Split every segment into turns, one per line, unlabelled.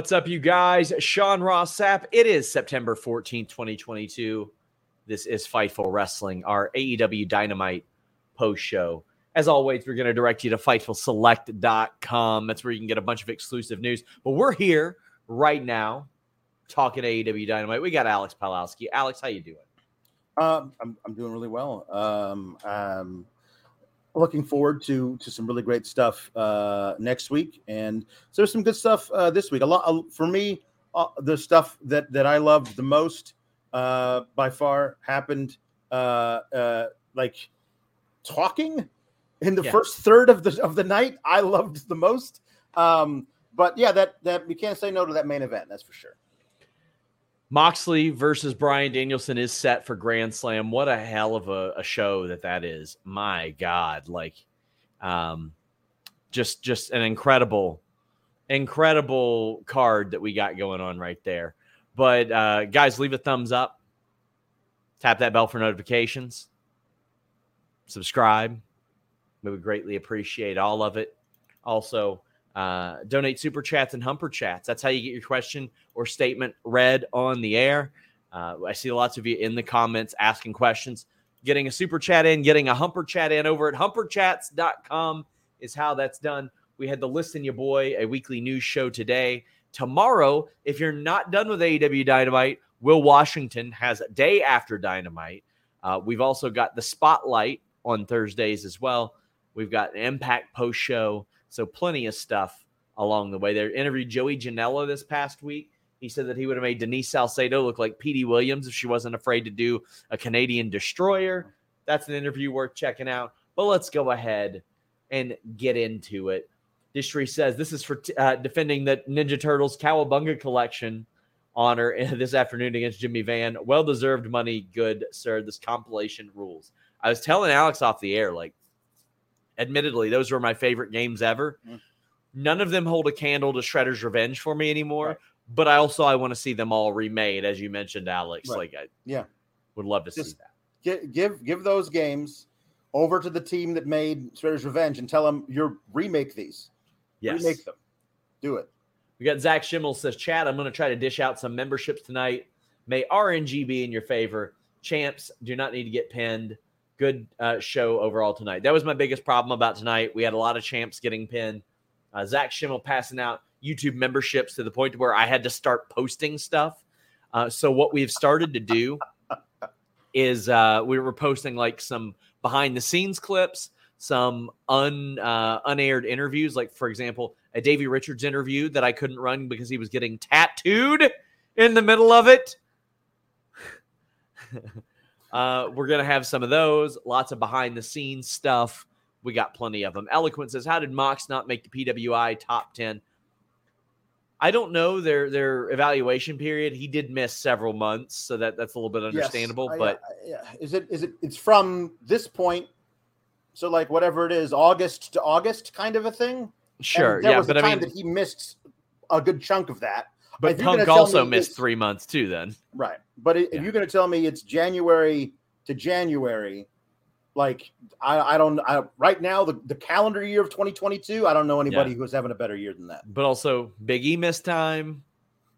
What's up, you guys? Sean Ross Sapp. It is September 14th, 2022. This is Fightful Wrestling, our AEW Dynamite post show. As always, we're going to direct you to FightfulSelect.com. That's where you can get a bunch of exclusive news. But we're here right now talking AEW Dynamite. We got Alex Palowski. Alex, how you doing?
Um, I'm, I'm doing really well. Um, um, looking forward to to some really great stuff uh, next week, and so there's some good stuff uh, this week. A lot uh, for me. Uh, the stuff that that I loved the most uh, by far happened uh, uh, like talking in the
Yeah.
first third of the of the night. I loved the most. Um, but yeah, that that we can't say no to that main event. That's for sure.
Moxley versus Bryan Danielson is set for Grand Slam. What a hell of a, a show that that is. My God, like, um, just just an incredible, incredible card that we got going on right there. But uh, guys, leave a thumbs up, tap that bell for notifications, subscribe. We would greatly appreciate all of it. Also, uh, donate super chats and humper chats. That's how you get your question or statement read on the air. Uh, I see lots of you in the comments asking questions. Getting a super chat in, getting a humper chat in over at humperchats.com is how that's done. We had the Listen You Boy, a weekly news show today. Tomorrow, if you're not done with AEW Dynamite, Will Washington has a day after Dynamite. Uh, we've also got the Spotlight on Thursdays as well. We've got an Impact post show. So plenty of stuff along the way. They interviewed Joey Janela this past week. He said that he would have made Denise Salcedo look like Petey Williams if she wasn't afraid to do a Canadian destroyer. That's an interview worth checking out. But let's go ahead and get into it. Distry says this is for uh, defending the Ninja Turtles Cowabunga collection honor this afternoon against Jimmy Van. Well deserved money, good sir. This compilation rules. I was telling Alex off the air, like, admittedly, those were my favorite games ever.
Mm.
None of them hold a candle to Shredder's Revenge for me anymore.
Right.
But I also I want to see them all remade, as you mentioned, Alex.
Right.
Like I
Yeah.
would love to see that.
Give give give those games over to the team that made Shredder's Revenge and tell them you're remake these.
Yes.
Remake them. Do it.
We got Zach Schimmel says, Chad, I'm going to try to dish out some memberships tonight. May RNG be in your favor. Champs do not need to get pinned. Good uh, show overall tonight. That was my biggest problem about tonight. We had a lot of champs getting pinned. Uh, Zach Schimmel passing out YouTube memberships to the point where I had to start posting stuff. Uh, so what we've started to do is uh, we were posting like some behind the scenes clips, some un uh, unaired interviews. Like for example, a Davey Richards interview that I couldn't run because he was getting tattooed in the middle of it. Uh, we're gonna have some of those. Lots of behind the scenes stuff. We got plenty of them. Eloquent says, "How did Mox not make the PWI top ten? I don't know their their evaluation period. He did miss several months, so that that's a little bit understandable.
Yes, I-
but
I- yeah, is it is it it's from this point? So like whatever it is, August to August, kind of a thing. And
sure,
there
yeah.
was
But
a
I
time
mean,
that he missed a good chunk of that.
But
if
Punk also missed three months too. Then
Right. But i-
Yeah.
you're going to tell me it's January to January, like I, I don't, I, right now, the, the calendar year of 2022, I don't know anybody who's having a better year than that.
but also Big E missed time.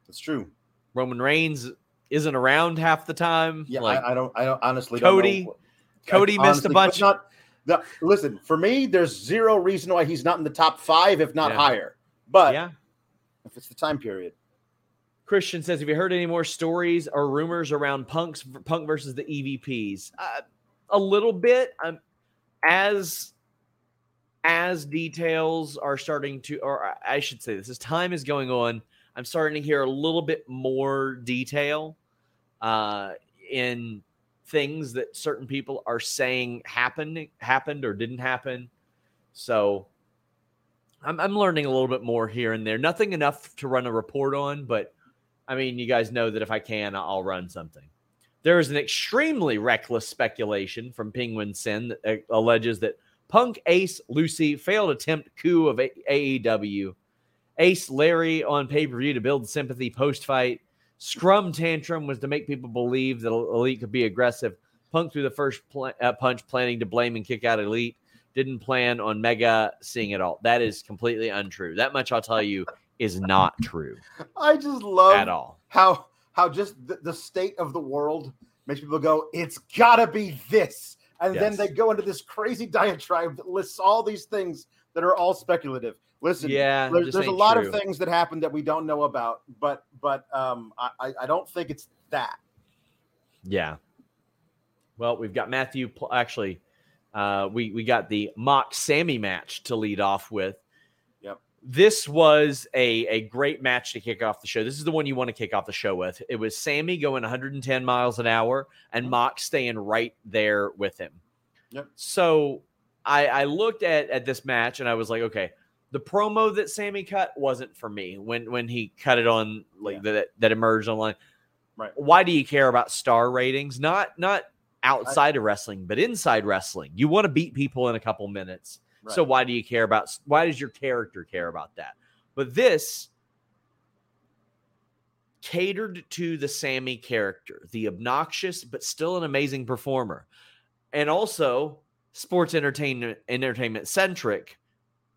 That's true.
Roman Reigns isn't around half the time.
Yeah.
like
I, I don't, I don't honestly don't know
Cody- Cody
I
missed
honestly
a bunch.
Not, the, listen, for me, there's zero reason why he's not in the top five, if not
Yeah.
higher. But
yeah.
if it's the time period,
Christian says, "Have you heard any more stories or rumors around Punk's Punk versus the EVPs?" Uh, a little bit. Um, as as details are starting to, or I should say, this as time is going on, I'm starting to hear a little bit more detail uh, in things that certain people are saying happened happened or didn't happen. So I'm, I'm learning a little bit more here and there. Nothing enough to run a report on, but I mean, you guys know that if I can, I'll run something. There is an extremely reckless speculation from Penguin Sin that uh, alleges that Punk Ace Lucy failed attempt coup of AEW. Ace Larry on pay per view to build sympathy post fight. Scrum tantrum was to make people believe that Elite could be aggressive. Punk threw the first pl- uh, punch, planning to blame and kick out Elite. Didn't plan on Mega seeing it all. That is completely untrue. That much I'll tell you is not true
I just love
at all.
how how just the, the state of the world makes people go, it's gotta be this. And then they go into this crazy diatribe that lists all these things that are all speculative. Listen,
Yeah,
there's, there's a lot
true.
of things that happen that we don't know about, but but um I, I- I don't think it's that.
Yeah. Well, we've got Matthew. Actually, uh, we we got the Mox Sammy match to lead off with. This was a a great match to kick off the show. This is the one you want to kick off the show with. It was Sammy going 110 miles an hour and
Mhm.
Mox staying right there with him.
Yep.
So I I looked at at this match and I was like, okay, the promo that Sammy cut wasn't for me when when he cut it on like
Yeah.
that that emerged online
Right.
why do you care about star ratings not not outside of wrestling but inside wrestling you want to beat people in a couple minutes so why do you care about why does your character care about that? But this catered to the sammy character the obnoxious but still an amazing performer. And also sports entertainment entertainment centric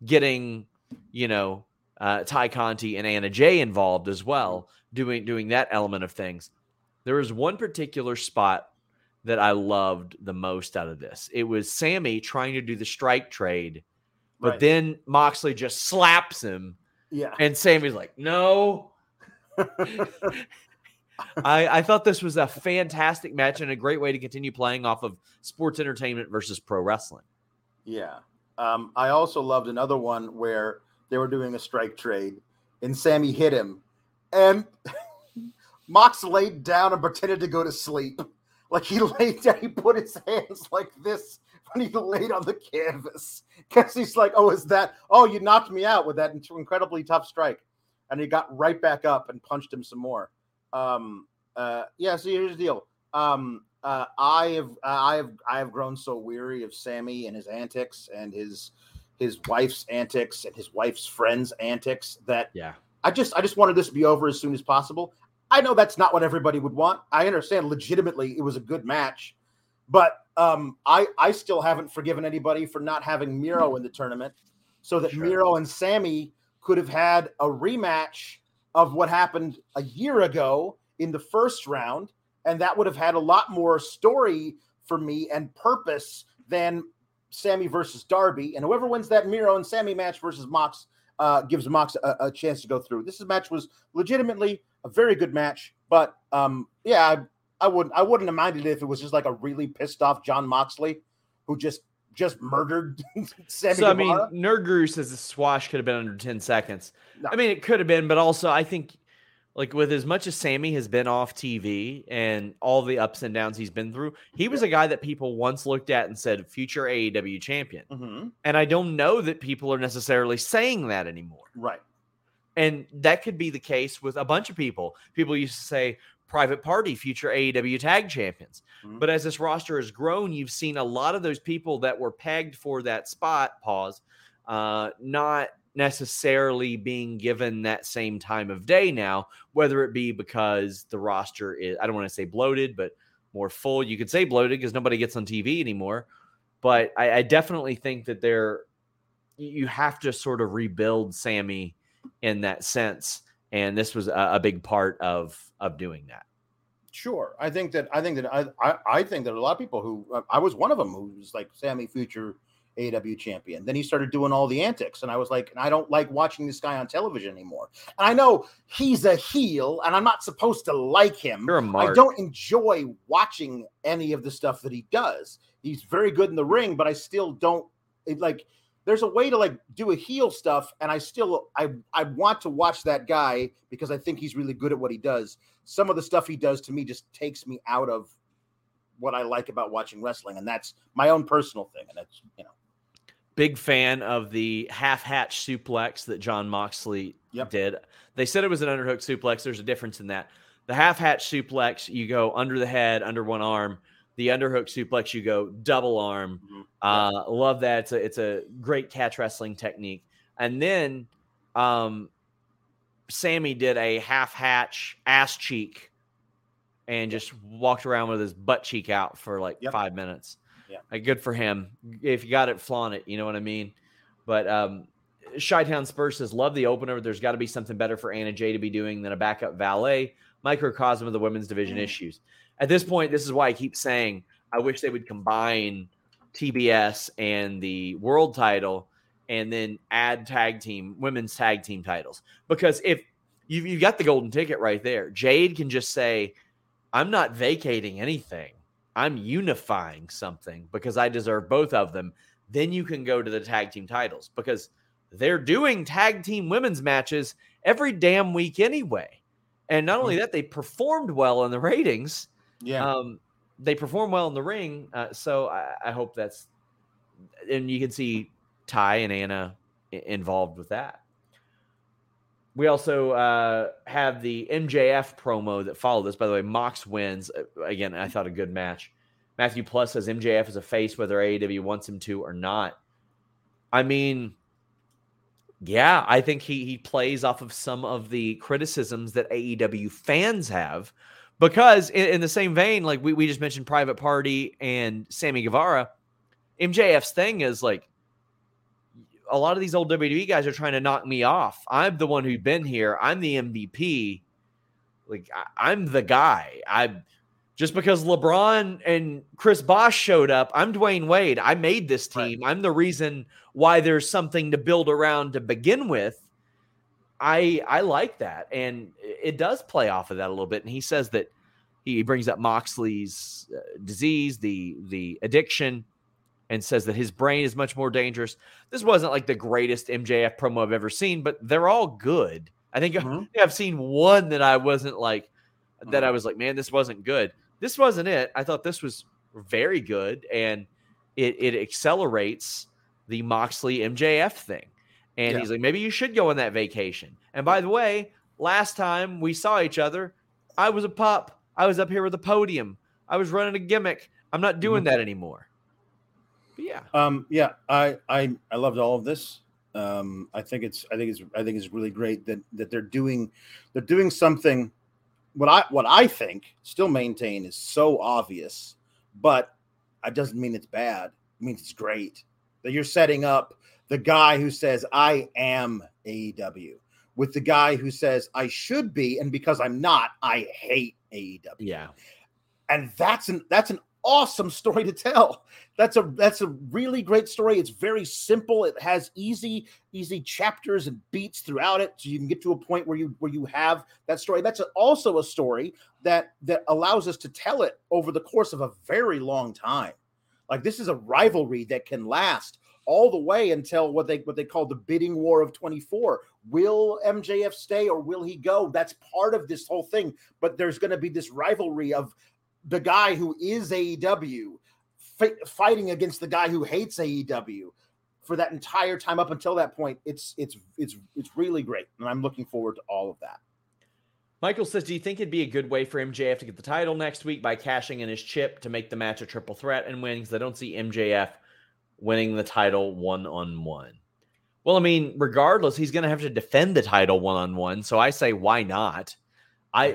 getting you know uh, Tay Conti and Anna Jay involved as well, doing doing that element of things. There was one particular spot that I loved the most out of this. It was Sammy trying to do the strike trade, but
Right.
then Moxley just slaps him,
Yeah.
and Sammy's like, "No." I, I thought this was a fantastic match and a great way to continue playing off of sports entertainment versus pro wrestling.
Yeah. Um, I also loved another one where they were doing a strike trade and Sammy hit him and Mox laid down and pretended to go to sleep. Like he laid down, he put his hands like this when he laid on the canvas. Because he's like, oh, is that, oh, you knocked me out with that incredibly tough strike. And he got right back up and punched him some more. Um, uh, yeah, so here's the deal. Um, uh, I have I have I have grown so weary of Sammy and his antics and his his wife's antics and his wife's friends' antics that
Yeah.
I just I just wanted this to be over as soon as possible. I know that's not what everybody would want. I understand legitimately it was a good match, but um, I I still haven't forgiven anybody for not having Miro in the tournament, so that
Sure.
Miro and Sammy could have had a rematch of what happened a year ago in the first round, and that would have had a lot more story for me and purpose than Sammy versus Darby. And whoever wins that Miro and Sammy match versus Mox uh, gives Mox a, a chance to go through. This match was legitimately a very good match, but um, yeah, I, I wouldn't I wouldn't have minded it if it was just like a really pissed off Jon Moxley who just just murdered Sammy.
So I mean,
Guevara.
Nerd Guru says the squash could have been under ten seconds.
No.
I mean, it could have been, but also I think like with as much as Sammy has been off TV and all the ups and downs he's been through, he was a guy that people once looked at and said future AEW champion.
Mhm.
And I don't know that people are necessarily saying that anymore.
Right.
And that could be the case with a bunch of people. People used to say private party, future AEW tag champions.
Mhm.
But as this roster has grown, you've seen a lot of those people that were pegged for that spot, pause, uh, not necessarily being given that same time of day now, whether it be because the roster is, I don't want to say bloated, but more full. You could say bloated because nobody gets on TV anymore. But I, I definitely think that they're, you have to sort of rebuild Sammy in that sense. And this was a, a big part of of doing that.
Sure. I think that I think that I I, I think that a lot of people who uh, I was one of them who was like Sammy future AW champion. Then he started doing all the antics, and I was like, I don't like watching this guy on television anymore. And I know he's a heel, and I'm not supposed to like him.
You're a
I
mark.
don't enjoy watching any of the stuff that he does. He's very good in the ring, but I still don't it, like. There's a way to like do a heel stuff, and I still I I want to watch that guy because I think he's really good at what he does. Some of the stuff he does to me just takes me out of what I like about watching wrestling, and that's my own personal thing. And it's you know
big fan of the half hatch suplex that Jon Moxley
Yep.
did. They said it was an underhook suplex. There's a difference in that. The half hatch suplex, you go under the head, under one arm. The underhook suplex, you go double arm.
Mhm.
Uh, love that. It's a, it's a great catch wrestling technique. And then um, Sammy did a half hatch ass cheek and just walked around with his butt cheek out for like
Yep.
five minutes.
Yeah.
Uh, good for him. If you got it, flaunt it. You know what I mean? But um, Chi-Town Spurs says, love the opener. There's got to be something better for Anna Jay to be doing than a backup valet. Microcosm of the women's division
Mm.
issues. At this point, this is why I keep saying I wish they would combine TBS and the world title and then add tag team, women's tag team titles. Because if you've, you've got the golden ticket right there, Jade can just say, I'm not vacating anything. I'm unifying something because I deserve both of them. Then you can go to the tag team titles because they're doing tag team women's matches every damn week anyway. And not only that, they performed well in the ratings.
yeah
Um, they perform well in the ring. Uh, so I, I hope that's, and you can see Tay and Anna involved with that. We also uh, have the MJF promo that followed this. By the way, Mox wins. Uh, Again, I thought a good match. Matthew Plus says MJF is a face whether AEW wants him to or not. I mean, yeah, I think he he plays off of some of the criticisms that AEW fans have because in, in the same vein, like we, we just mentioned Private Party and Sammy Guevara, MJF's thing is like a lot of these old WWE guys are trying to knock me off. I'm the one who's been here. I'm the MVP. Like I, I'm the guy. I just because LeBron and Chris Bosh showed up, I'm Dwyane Wade. I made this
Right.
team. I'm the reason why there's something to build around to begin with. I I like that, and it does play off of that a little bit. And he says that he brings up Moxley's uh, disease, the the addiction, and says that his brain is much more dangerous. This wasn't like the greatest MJF promo I've ever seen, but they're all good. I think
Mhm.
I've seen one that I wasn't like that. I
Mhm.
was like, man, this wasn't good. This wasn't it. I thought this was very good, and it it accelerates the Moxley MJF thing. And
Yeah.
he's like, maybe you should go on that vacation. And by the way, last time we saw each other, I was a pup. I was up here with a podium. I was running a gimmick. I'm not doing that anymore. But yeah.
Um, yeah, I, I, I loved all of this. Um, I think it's, I think it's, I think it's really great that that they're doing, they're doing something. What I, what I think, still maintain is so obvious, but it doesn't mean it's bad. It means it's great that you're setting up the guy who says I am AEW with the guy who says I should be, and because I'm not, I hate AEW
Yeah.
and that's an that's an awesome story to tell that's a that's a really great story it's very simple it has easy easy chapters and beats throughout it so you can get to a point where you where you have that story that's a- also a story that that allows us to tell it over the course of a very long time like this is a rivalry that can last all the way until what they what they call the bidding war of 24. Will MJF stay or will he go? That's part of this whole thing. But there's going to be this rivalry of the guy who is AEW fighting against the guy who hates AEW for that entire time up until that point. It's it's it's it's really great, and I'm looking forward to all of that.
Michael says, Do you think it'd be a good way for MJF to get the title next week by cashing in his chip to make the match a triple threat and winning? Because I don't see MJF winning the title one on one. Well, I mean, regardless, he's going to have to defend the title one on one. So I say, why not? I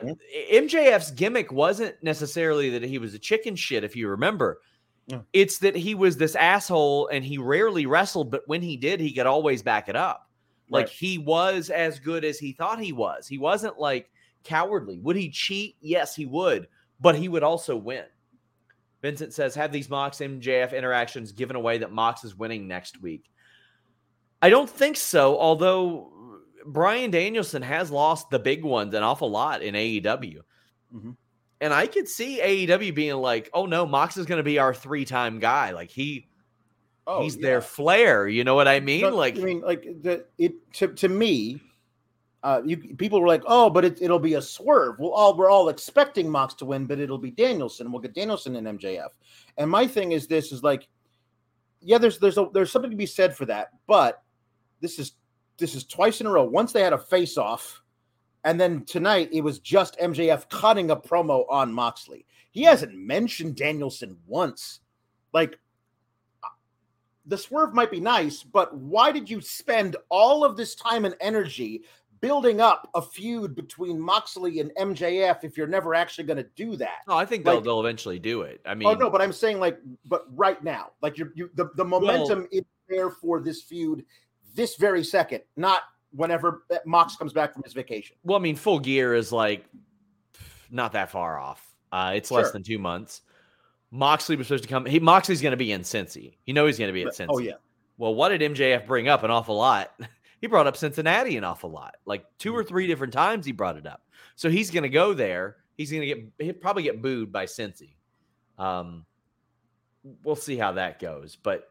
MJF's gimmick wasn't necessarily that he was a chicken shit, if you remember. Yeah. It's that he was this asshole and he rarely wrestled, but when he did, he could always back it up. Like right. he was as good as he thought he was. He wasn't like cowardly. Would he cheat? Yes, he would, but he would also win. Vincent says, have these Mox MJF interactions given away that Mox is winning next week. I don't think so, although Bryan Danielson has lost the big ones an awful lot in AEW. Mm-hmm. And I could see AEW being like, oh no, Mox is going to be our three time guy. Like he. Oh, he's yeah. their flair. You know what I mean? like,
I mean, like the it to, to me, uh, you people were like, "Oh, but it, will be a swerve." Well, all we're all expecting Mox to win, but it'll be Danielson. We'll get Danielson in MJF. And my thing is this: is like, yeah, there's there's a, there's something to be said for that, but this is this is twice in a row. Once they had a face off, and then tonight it was just MJF cutting a promo on Moxley. He hasn't mentioned Danielson once. Like uh, the swerve might be nice, but why did you spend all of this time and energy building up a feud between Moxley and MJF if you're never actually going to do that.
Oh, I think they'll, like, they'll eventually do it. I oh, mean,
oh no, but I'm saying like, but right now, like you're, you, the the momentum well, is there for this feud this very second, not whenever Mox comes back from his vacation.
Well, I mean, full gear is like not that far off. Uh, it's less than two months. Moxley was supposed to come. He Moxley's going to be in Cincy. You know he's going to be at Cincy.
Oh yeah.
Well, what did MJF bring up an awful lot? he brought up Cincinnati an awful lot. Like two or three different times he brought it up. So he's going to go there. He's going to get he'll probably get booed by Cincy. Um, we'll see how that goes. But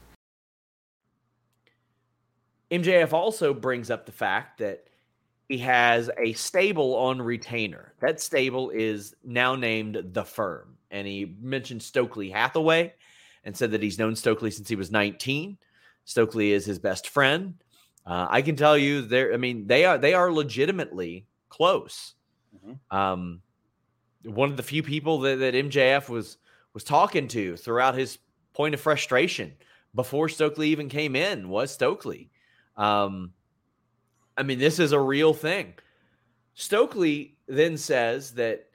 MJF also brings up the fact that he has a stable on retainer. That stable is now named The Firm. And he mentioned Stokely Hathaway and said that he's known Stokely since he was 19. Stokely is his best friend. Uh, I can tell you there, I mean, they are they are legitimately close. Mm-hmm. Um, one of the few people that, that MJF was was talking to throughout his point of frustration before Stokely even came in was Stokely. Um, I mean, this is a real thing. Stokely then says that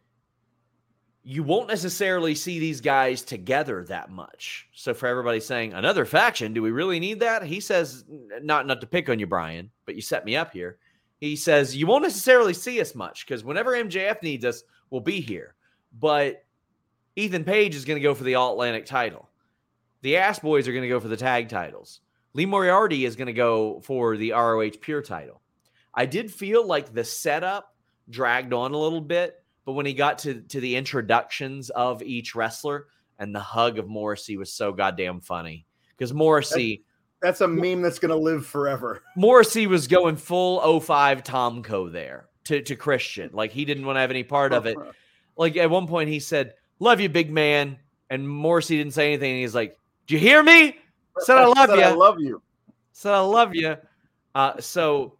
you won't necessarily see these guys together that much. So for everybody saying another faction, do we really need that? He says not not to pick on you, Brian, but you set me up here. He says you won't necessarily see us much because whenever MJF needs us, we'll be here. But Ethan Page is going to go for the All Atlantic title. The Ass Boys are going to go for the tag titles. Lee Moriarty is going to go for the ROH Pure title. I did feel like the setup dragged on a little bit, but when he got to to the introductions of each wrestler and the hug of Morrissey was so goddamn funny because Morrissey
That's a meme that's going to live forever.
Morrissey was going full 05 Tomko there to, to Christian. Like he didn't want to have any part of it. Like at one point he said, Love you, big man. And Morrissey didn't say anything. And he's like, Do you hear me? Said I love
Said
you.
I love you.
Said I love you. Uh, so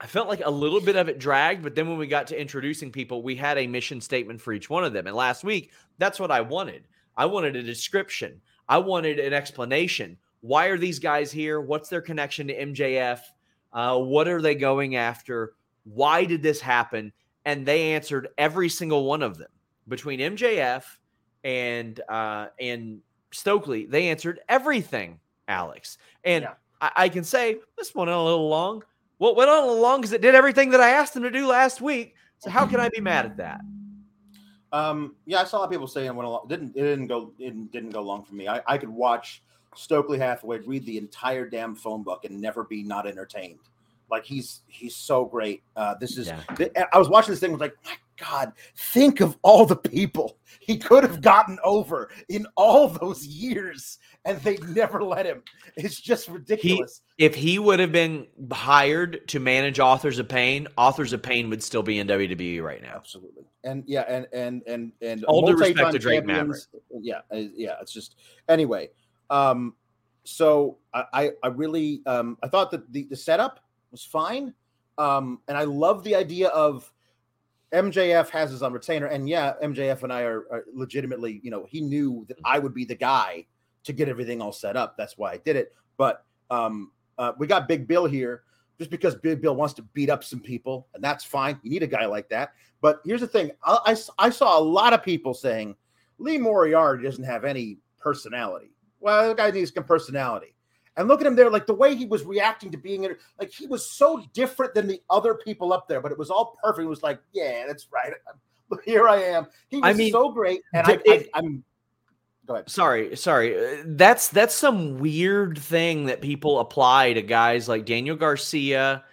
I felt like a little bit of it dragged, but then when we got to introducing people, we had a mission statement for each one of them. And last week, that's what I wanted. I wanted a description. I wanted an explanation. Why are these guys here? What's their connection to MJF? Uh, what are they going after? Why did this happen? And they answered every single one of them between MJF and uh, and Stokely. They answered everything, Alex. And
Yeah.
I, I can say this went on a little long. Well, it went on a little long because it did everything that I asked them to do last week. So how can I be mad at that?
Um, yeah, I saw a lot of people saying it went along. Didn't it didn't go it didn't, didn't go long for me. I, I could watch Stokely Hathaway read the entire damn phone book and never be not entertained. Like he's he's so great. Uh, this is
Yeah.
I was watching this thing was like, my God, think of all the people he could have gotten over in all those years, and they never let him. It's just ridiculous.
If he would have been hired to manage Authors of Pain, Authors of Pain would still be in WWE right now.
Absolutely. And yeah, and and and and
All due respect to Drake
champions. Yeah, uh, yeah. It's just anyway. Um, so I I, I really um I thought that the, the setup was fine. Um, and I love the idea of MJF has his on retainer, and yeah, MJF and I are, are legitimately, you know, he knew that I would be the guy to get everything all set up. That's why I did it. But um, uh, we got Big Bill here just because Big Bill wants to beat up some people, and that's fine. You need a guy like that. But here's the thing: I, I, I saw a lot of people saying Lee Moriarty doesn't have any personality. Well, the guy needs some personality. And look at him there, like the way he was reacting to being in, like he was so different than the other people up there, but it was all perfect. It was like, yeah, that's right. Here I am. He was
I mean,
so great, and I,
it-
I, I'm. Go ahead.
Sorry, sorry. Uh, That's that's some weird thing that people apply to guys like Daniel Garcia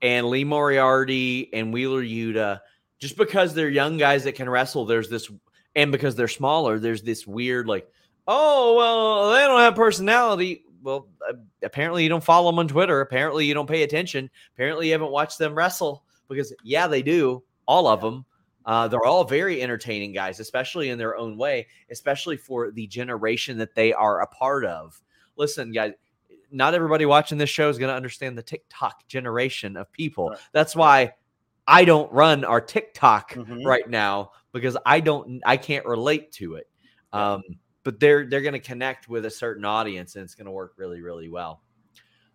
and Lee Moriarty and Wheeler Yuta. Just because they're young guys that can wrestle, there's this, and because they're smaller, there's this weird like, oh well, they don't have personality. Well, uh, apparently you don't follow them on Twitter. Apparently you don't pay attention. Apparently you haven't watched them wrestle because yeah, they do. All of them. Uh, they're all very entertaining guys, especially in their own way, especially for the generation that they are a part of. Listen, guys, not everybody watching this show is going to understand the TikTok generation of people.
Right.
That's why I don't run our TikTok
Mhm.
right now because I don't, I can't relate to it. Um, but they're they're going to connect with a certain audience, and it's going to work really, really well.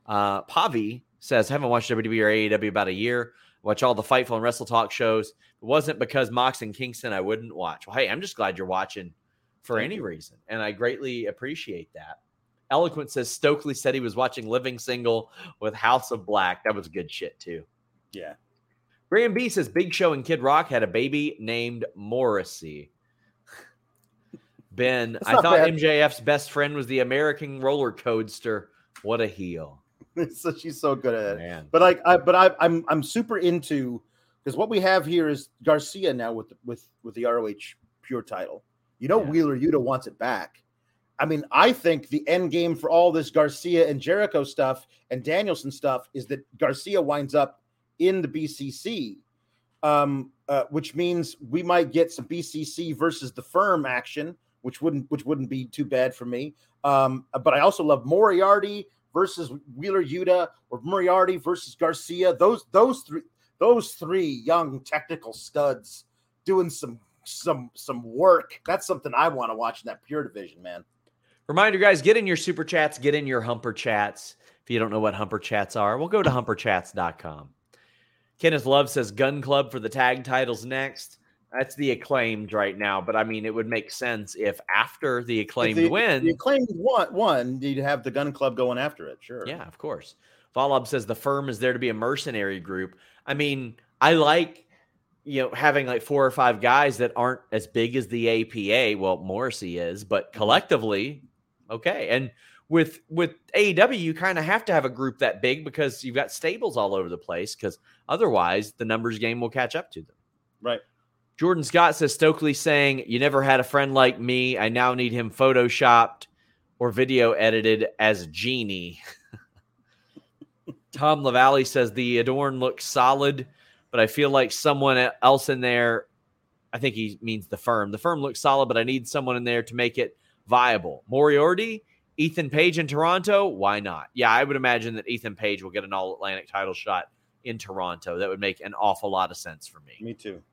Uh, Pavi says, I haven't watched WWE or AEW about a year. Watch all the Fightful and Wrestle Talk shows. It wasn't because Mox and Kingston I wouldn't watch. Well, hey, I'm just glad you're watching for
Thank
any
you.
reason, and I greatly appreciate that. Eloquent says Stokely said he was watching Living Single with House of Black. That was good shit too.
Yeah.
Graham B says Big Show and Kid Rock had a baby named Morrissey. Ben,
That's
I thought
bad.
MJF's best friend was the American roller coaster. What a heel,
so she's so good at it.
man!
But like, I but I, I'm I'm super into because what we have here is Garcia now with with with the ROH Pure title. You know,
Yeah.
Wheeler Yuta wants it back. I mean, I think the end game for all this Garcia and Jericho stuff and Danielson stuff is that Garcia winds up in the BCC, um, uh, which means we might get some BCC versus the firm action, which wouldn't which wouldn't be too bad for me. Um, but I also love Moriarty versus Wheeler Yuta or Moriarty versus Garcia. Those those three those three young technical studs doing some some some work. That's something I want to watch in that pure division, man.
Reminder, guys, get in your super chats, get in your humper chats. If you don't know what humper chats are, we'll go to humperchats.com. Kenneth Love says Gunn Club for the tag titles next. That's the acclaimed right now, but I mean, it would make sense if after the acclaimed
the,
win,
The acclaimed one one, you'd have the Gunn club going after it. Sure.
Yeah, of course. Volab says the firm is there to be a mercenary group. I mean, I like you know having like four or five guys that aren't as big as the APA. Well, Morrissey is, but collectively, Okay. And with with AEW, you kind of have to have a group that big because you've got stables all over the place. Because otherwise, the numbers game will catch up to them.
Right.
Jordan Scott says Stokely saying, "You never had a friend like me. I now need him photoshopped or video edited as Genie." Tom Lavalley says the Adorn looks solid, but I feel like someone else in there. I think he means the firm. The firm looks solid, but I need someone in there to make it viable. Moriarty, Ethan Page in Toronto, why not? Yeah, I would imagine that Ethan Page will get an all Atlantic title shot in Toronto. That would make an awful lot of sense for me.
Me too.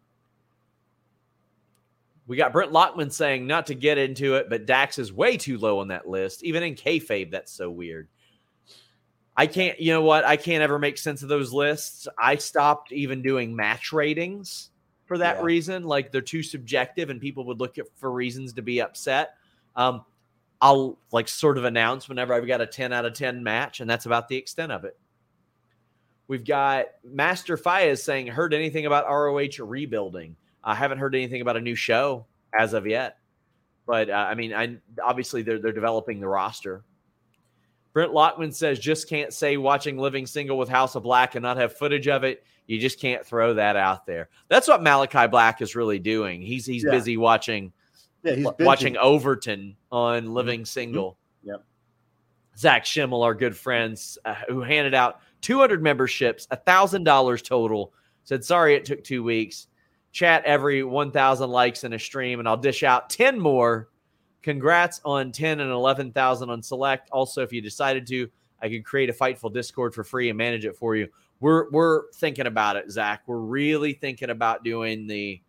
We got Brent Lockman saying not to get into it, but Dax is way too low on that list. Even in kayfabe, that's so weird. I can't, you know what? I can't ever make sense of those lists. I stopped even doing match ratings for that
Yeah.
reason. Like they're too subjective, and people would look at for reasons to be upset. Um, I'll like sort of announce whenever I've got a 10 out of 10 match, and that's about the extent of it. We've got Master Fayez saying, heard anything about ROH rebuilding? I haven't heard anything about a new show as of yet. But uh, I mean, I obviously they're they're developing the roster. Brent Lockman says, just can't say watching Living Single with House of Black and not have footage of it. You just can't throw that out there. That's what Malachi Black is really doing. He's he's
Yeah.
busy watching
Yeah, he's
watching. Overton on Living Single.
Yep.
Zach Schimmel, our good friends, uh, who handed out 200 memberships, $1,000 total, said, Sorry it took two weeks. Chat every 1,000 likes in a stream, and I'll dish out 10 more. Congrats on 10 and 11,000 on Select. Also, if you decided to, I could create a Fightful Discord for free and manage it for you. We're we're thinking about it, Zach. We're really thinking about doing the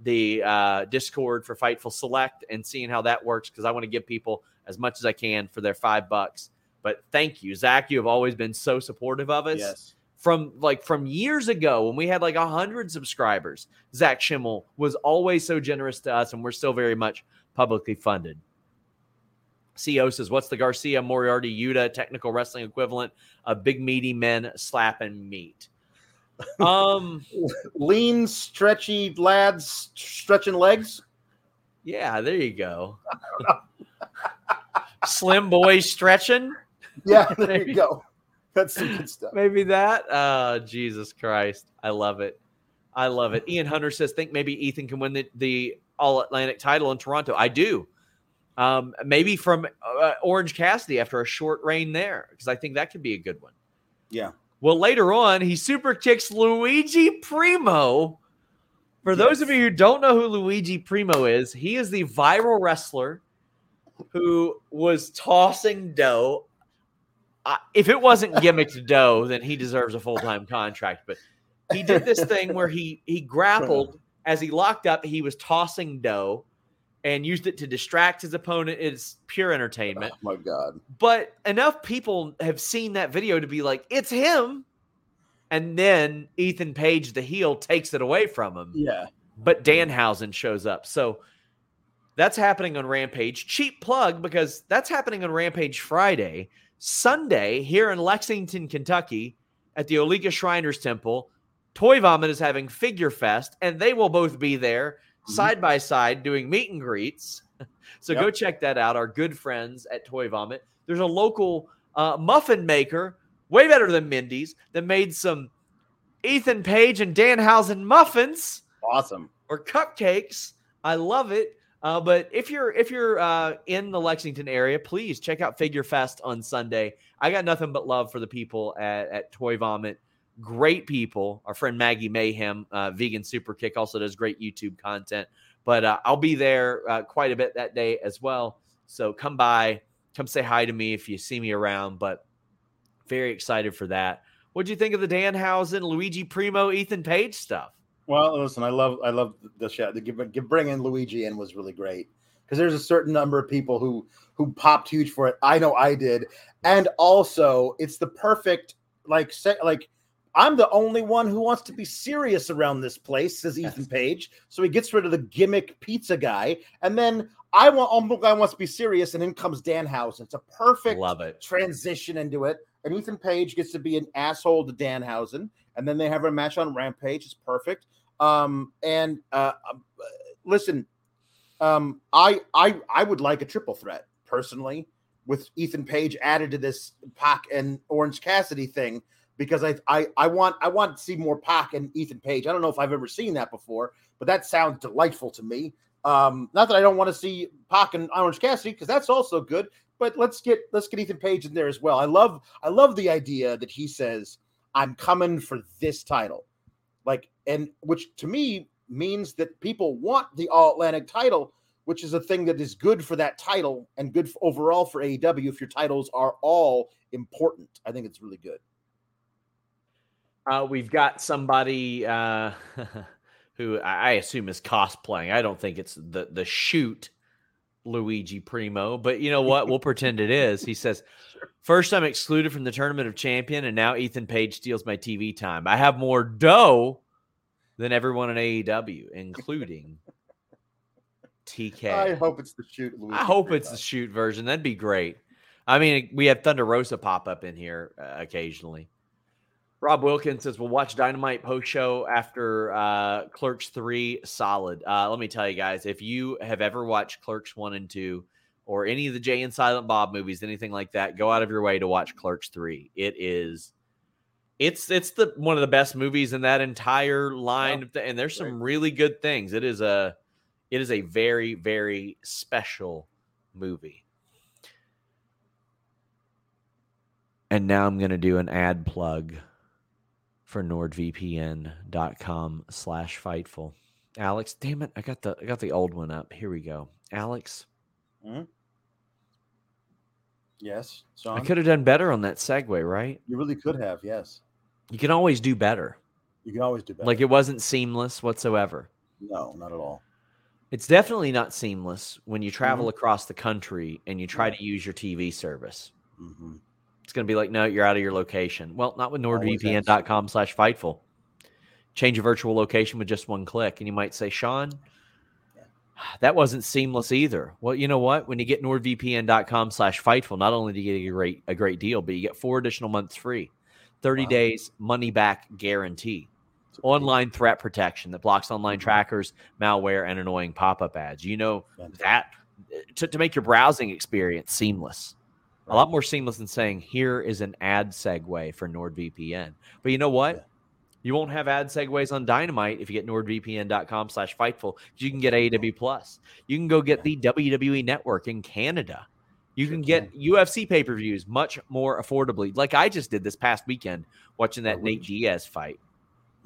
the uh, Discord for Fightful Select and seeing how that works because I want to give people as much as I can for their five bucks. But thank you, Zach. You have always been so supportive of us.
Yes.
From like from years ago when we had like a hundred subscribers, Zach Schimmel was always so generous to us, and we're still very much publicly funded. CO says, "What's the Garcia Moriarty Yuta technical wrestling equivalent of big meaty men slapping meat?" Um.
Lean, stretchy lads stretching legs.
Yeah, there you go. Slim boy stretching.
Yeah, there you go. That's some good stuff.
Maybe that. Uh, Jesus Christ. I love it. I love it. Ian Hunter says, think maybe Ethan can win the, the All Atlantic title in Toronto. I do. Um, maybe from uh, Orange Cassidy after a short reign there, because I think that could be a good one.
Yeah.
Well, later on, he super kicks Luigi Primo. For those of you who don't know who Luigi Primo is, he is the viral wrestler who was tossing dough. Uh, if it wasn't gimmicked dough, then he deserves a full time contract. But he did this thing where he he grappled as he locked up. He was tossing dough and used it to distract his opponent. It's pure entertainment
Oh my god.
but enough people have seen that video to be like, it's him. And then Ethan Page, the heel, takes it away from him.
Yeah.
But Danhausen shows up. So that's happening on Rampage. Cheap plug because that's happening on Rampage Friday. Sunday, here in Lexington, Kentucky, at the Oleika Shriners Temple, Toy Vomit is having Figure Fest, and they will both be there side by side doing meet and greets. So go check that out. Our good friends at Toy Vomit. There's a local uh, muffin maker, way better than Mindy's, that made some Ethan Page and Danhausen muffins
Awesome.
or cupcakes. I love it. Uh, but if you're if you're uh, in the Lexington area, please check out Figure Fest on Sunday. I got nothing but love for the people at, at Toy Vomit. Great people. Our friend Maggie Mayhem, uh, Vegan Super Kick, also does great YouTube content. But uh, I'll be there uh, quite a bit that day as well. So come by, come say hi to me if you see me around. But very excited for that. What do you think of the Danhausen, Luigi Primo, Ethan Page stuff?
Well, listen, I love I love the show. The give bringing Luigi in was really great because there's a certain number of people who who popped huge for it. I know I did, and also it's the perfect like say, like I'm the only one who wants to be serious around this place, says Ethan Page. So he gets rid of the gimmick pizza guy, and then I want oh, guy wants to be serious, and in comes Danhausen. It's a perfect
Love it.
transition into it. And Ethan Page gets to be an asshole to Danhausen, and then they have a match on Rampage. It's perfect. Um, and uh, um, listen, um, I I I would like a triple threat personally. with Ethan Page added to this Pac and Orange Cassidy thing because I I I want I want to see more Pac and Ethan Page. I don't know if I've ever seen that before, but that sounds delightful to me. Um, not that I don't want to see Pac and Orange Cassidy because that's also good, but let's get let's get Ethan Page in there as well. I love I love the idea that he says I'm coming for this title, like and which to me means that people want the All Atlantic title, which is a thing that is good for that title and good for, overall for AEW if your titles are all important. I think it's really good.
Uh, we've got somebody uh, who I assume is cosplaying. I don't think it's the the shoot Luigi Primo, but you know what? We'll pretend it is. He says, First, I'm excluded from the tournament of champion, and now Ethan Page steals my TV time. I have more dough than everyone in AEW, including TK.
I hope it's the shoot.
Luigi I hope it's the shoot version. That'd be great. I mean, we have Thunder Rosa pop up in here uh, occasionally. Rob Wilkins says we'll watch Dynamite post show after uh, Clerks three. Solid. Uh, let me tell you guys, if you have ever watched Clerks one and two, or any of the Jay and Silent Bob movies, anything like that, go out of your way to watch Clerks three. It is, it's it's the one of the best movies in that entire line, and there's some really good things. It is a, it is a very very special movie. And now I'm going to do an ad plug for nordvpn.com slash fightful. Alex, damn it, I got the I got the old one up. Here we go. Alex.
Mm-hmm. Yes, Sean.
I could have done better on that segue, right?
You really could have, yes.
You can always do better.
You can always do better.
Like it wasn't seamless whatsoever.
No, not at all.
It's definitely not seamless when you travel mm-hmm. across the country and you try to use your TV service. Mm-hmm. It's going to be like, no, you're out of your location. Well, not with nordvpn.com slash fightful. Change your virtual location with just one click. And you might say, Sean, that wasn't seamless either. Well, you know what? When you get nordvpn.com slash fightful, not only do you get a great, a great deal, but you get four additional months free, 30 wow. days money back guarantee, online threat protection that blocks online mm-hmm. trackers, malware, and annoying pop up ads. You know that to, to make your browsing experience seamless a lot more seamless than saying here is an ad segue for NordVPN. But you know what? Yeah. You won't have ad segues on Dynamite if you get nordvpn.com slash fightful. You can get AEW Plus. You can go get the WWE Network in Canada. You sure can get can. UFC pay per views much more affordably, like I just did this past weekend watching that Nate Diaz fight.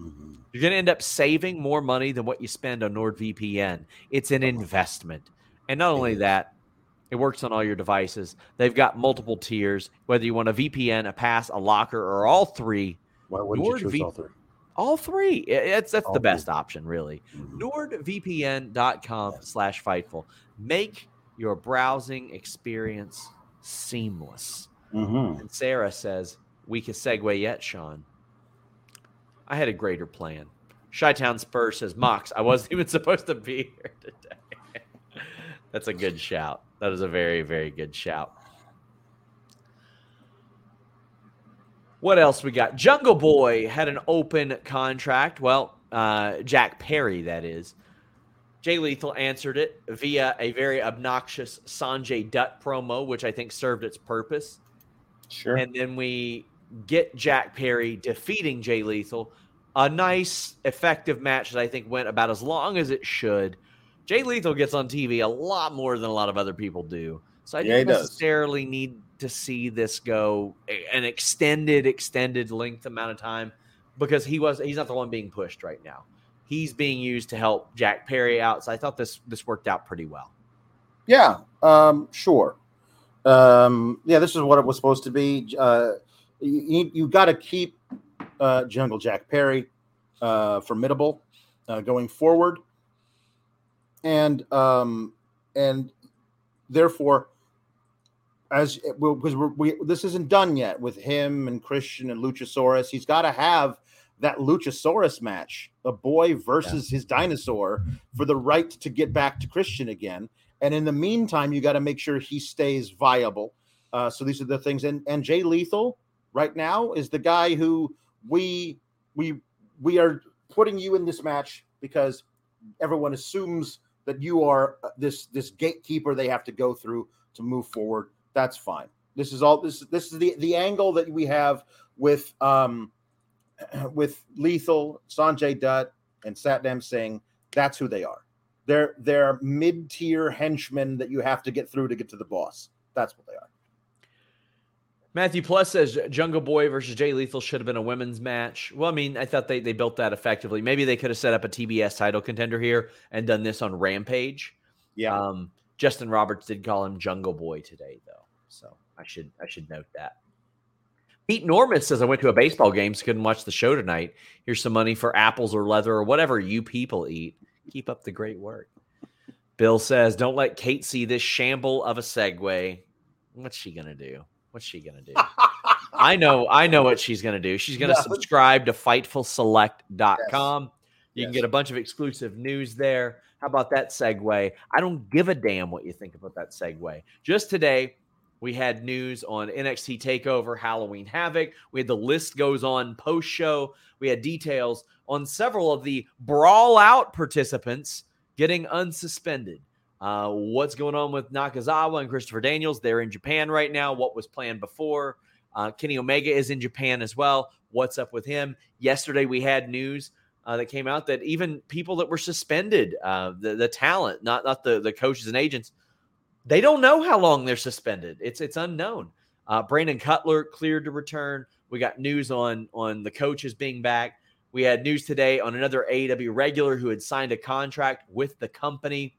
Mm-hmm. You're going to end up saving more money than what you spend on NordVPN. It's an investment. And not only that, it works on all your devices. They've got multiple tiers, whether you want a VPN, a pass, a locker, or all three.
Why wouldn't you choose v- all three?
All three. It's that's all the best three. option, really. Mm-hmm. NordVPN.com yes. slash Fightful. Make your browsing experience seamless. Mm-hmm. And Sarah says, we can segue yet, Sean. I had a greater plan. Chi-Town Spurs says, Mox, I wasn't even supposed to be here today. That's a good shout. That is a very, very good shout. What else we got? Jungle Boy had an open contract. Well, uh, Jack Perry, that is. Jay Lethal answered it via a very obnoxious Sanjay Dutt promo, which I think served its purpose.
Sure.
And then we get Jack Perry defeating Jay Lethal. A nice, effective match that I think went about as long as it should. Jay Lethal gets on TV a lot more than a lot of other people do. So I yeah, don't necessarily does. need to see this go an extended, extended length amount of time because he was he's not the one being pushed right now. He's being used to help Jack Perry out. So I thought this this worked out pretty well.
Yeah, um, sure. Um, yeah, this is what it was supposed to be. Uh, you you got to keep uh, Jungle Jack Perry uh, formidable uh, going forward and um, and therefore, as because we this isn't done yet with him and Christian and Luchasaurus, he's got to have that Luchasaurus match, a boy versus yeah. his dinosaur, for the right to get back to Christian again. And in the meantime, you got to make sure he stays viable. Uh, so these are the things. And and Jay Lethal right now is the guy who we we we are putting you in this match because everyone assumes that you are uh, this this gatekeeper they have to go through to move forward That's fine. This is all this this is the the angle that we have with um with Lethal, Sanjay Dutt, and Satnam Singh. That's who they are. They're they're mid tier henchmen that you have to get through to get to the boss. That's what they are.
Matthew Plus says Jungle Boy versus Jay Lethal should have been a women's match. Well, I mean, I thought they, they built that effectively. Maybe they could have set up a TBS title contender here and done this on Rampage.
Yeah.
Um, Justin Roberts did call him Jungle Boy today, though, so I should I should note that. Pete Norman says I went to a baseball game, so couldn't watch the show tonight. Here's some money for apples or leather or whatever you people eat. Keep up the great work. Bill says, "Don't let Kate see this shamble of a segue. What's she gonna do? What's she gonna do? I know, I know what she's gonna do. She's gonna
No.
subscribe to FightfulSelect.com. You
Yes.
can get a bunch of exclusive news there. How about that segue? I don't give a damn what you think about that segue. Just today, we had news on NXT Takeover Halloween Havoc. We had the list goes on post show. We had details on several of the brawl out participants getting unsuspended. Uh, what's going on with Nakazawa and Christopher Daniels? They're in Japan right now. What was planned before? Uh, Kenny Omega is in Japan as well. What's up with him? Yesterday, we had news uh, that came out that even people that were suspended, uh, the the talent, not not the the coaches and agents, they don't know how long they're suspended. It's it's unknown. Uh, Brandon Cutler cleared to return. We got news on on the coaches being back. We had news today on another AEW regular who had signed a contract with the company.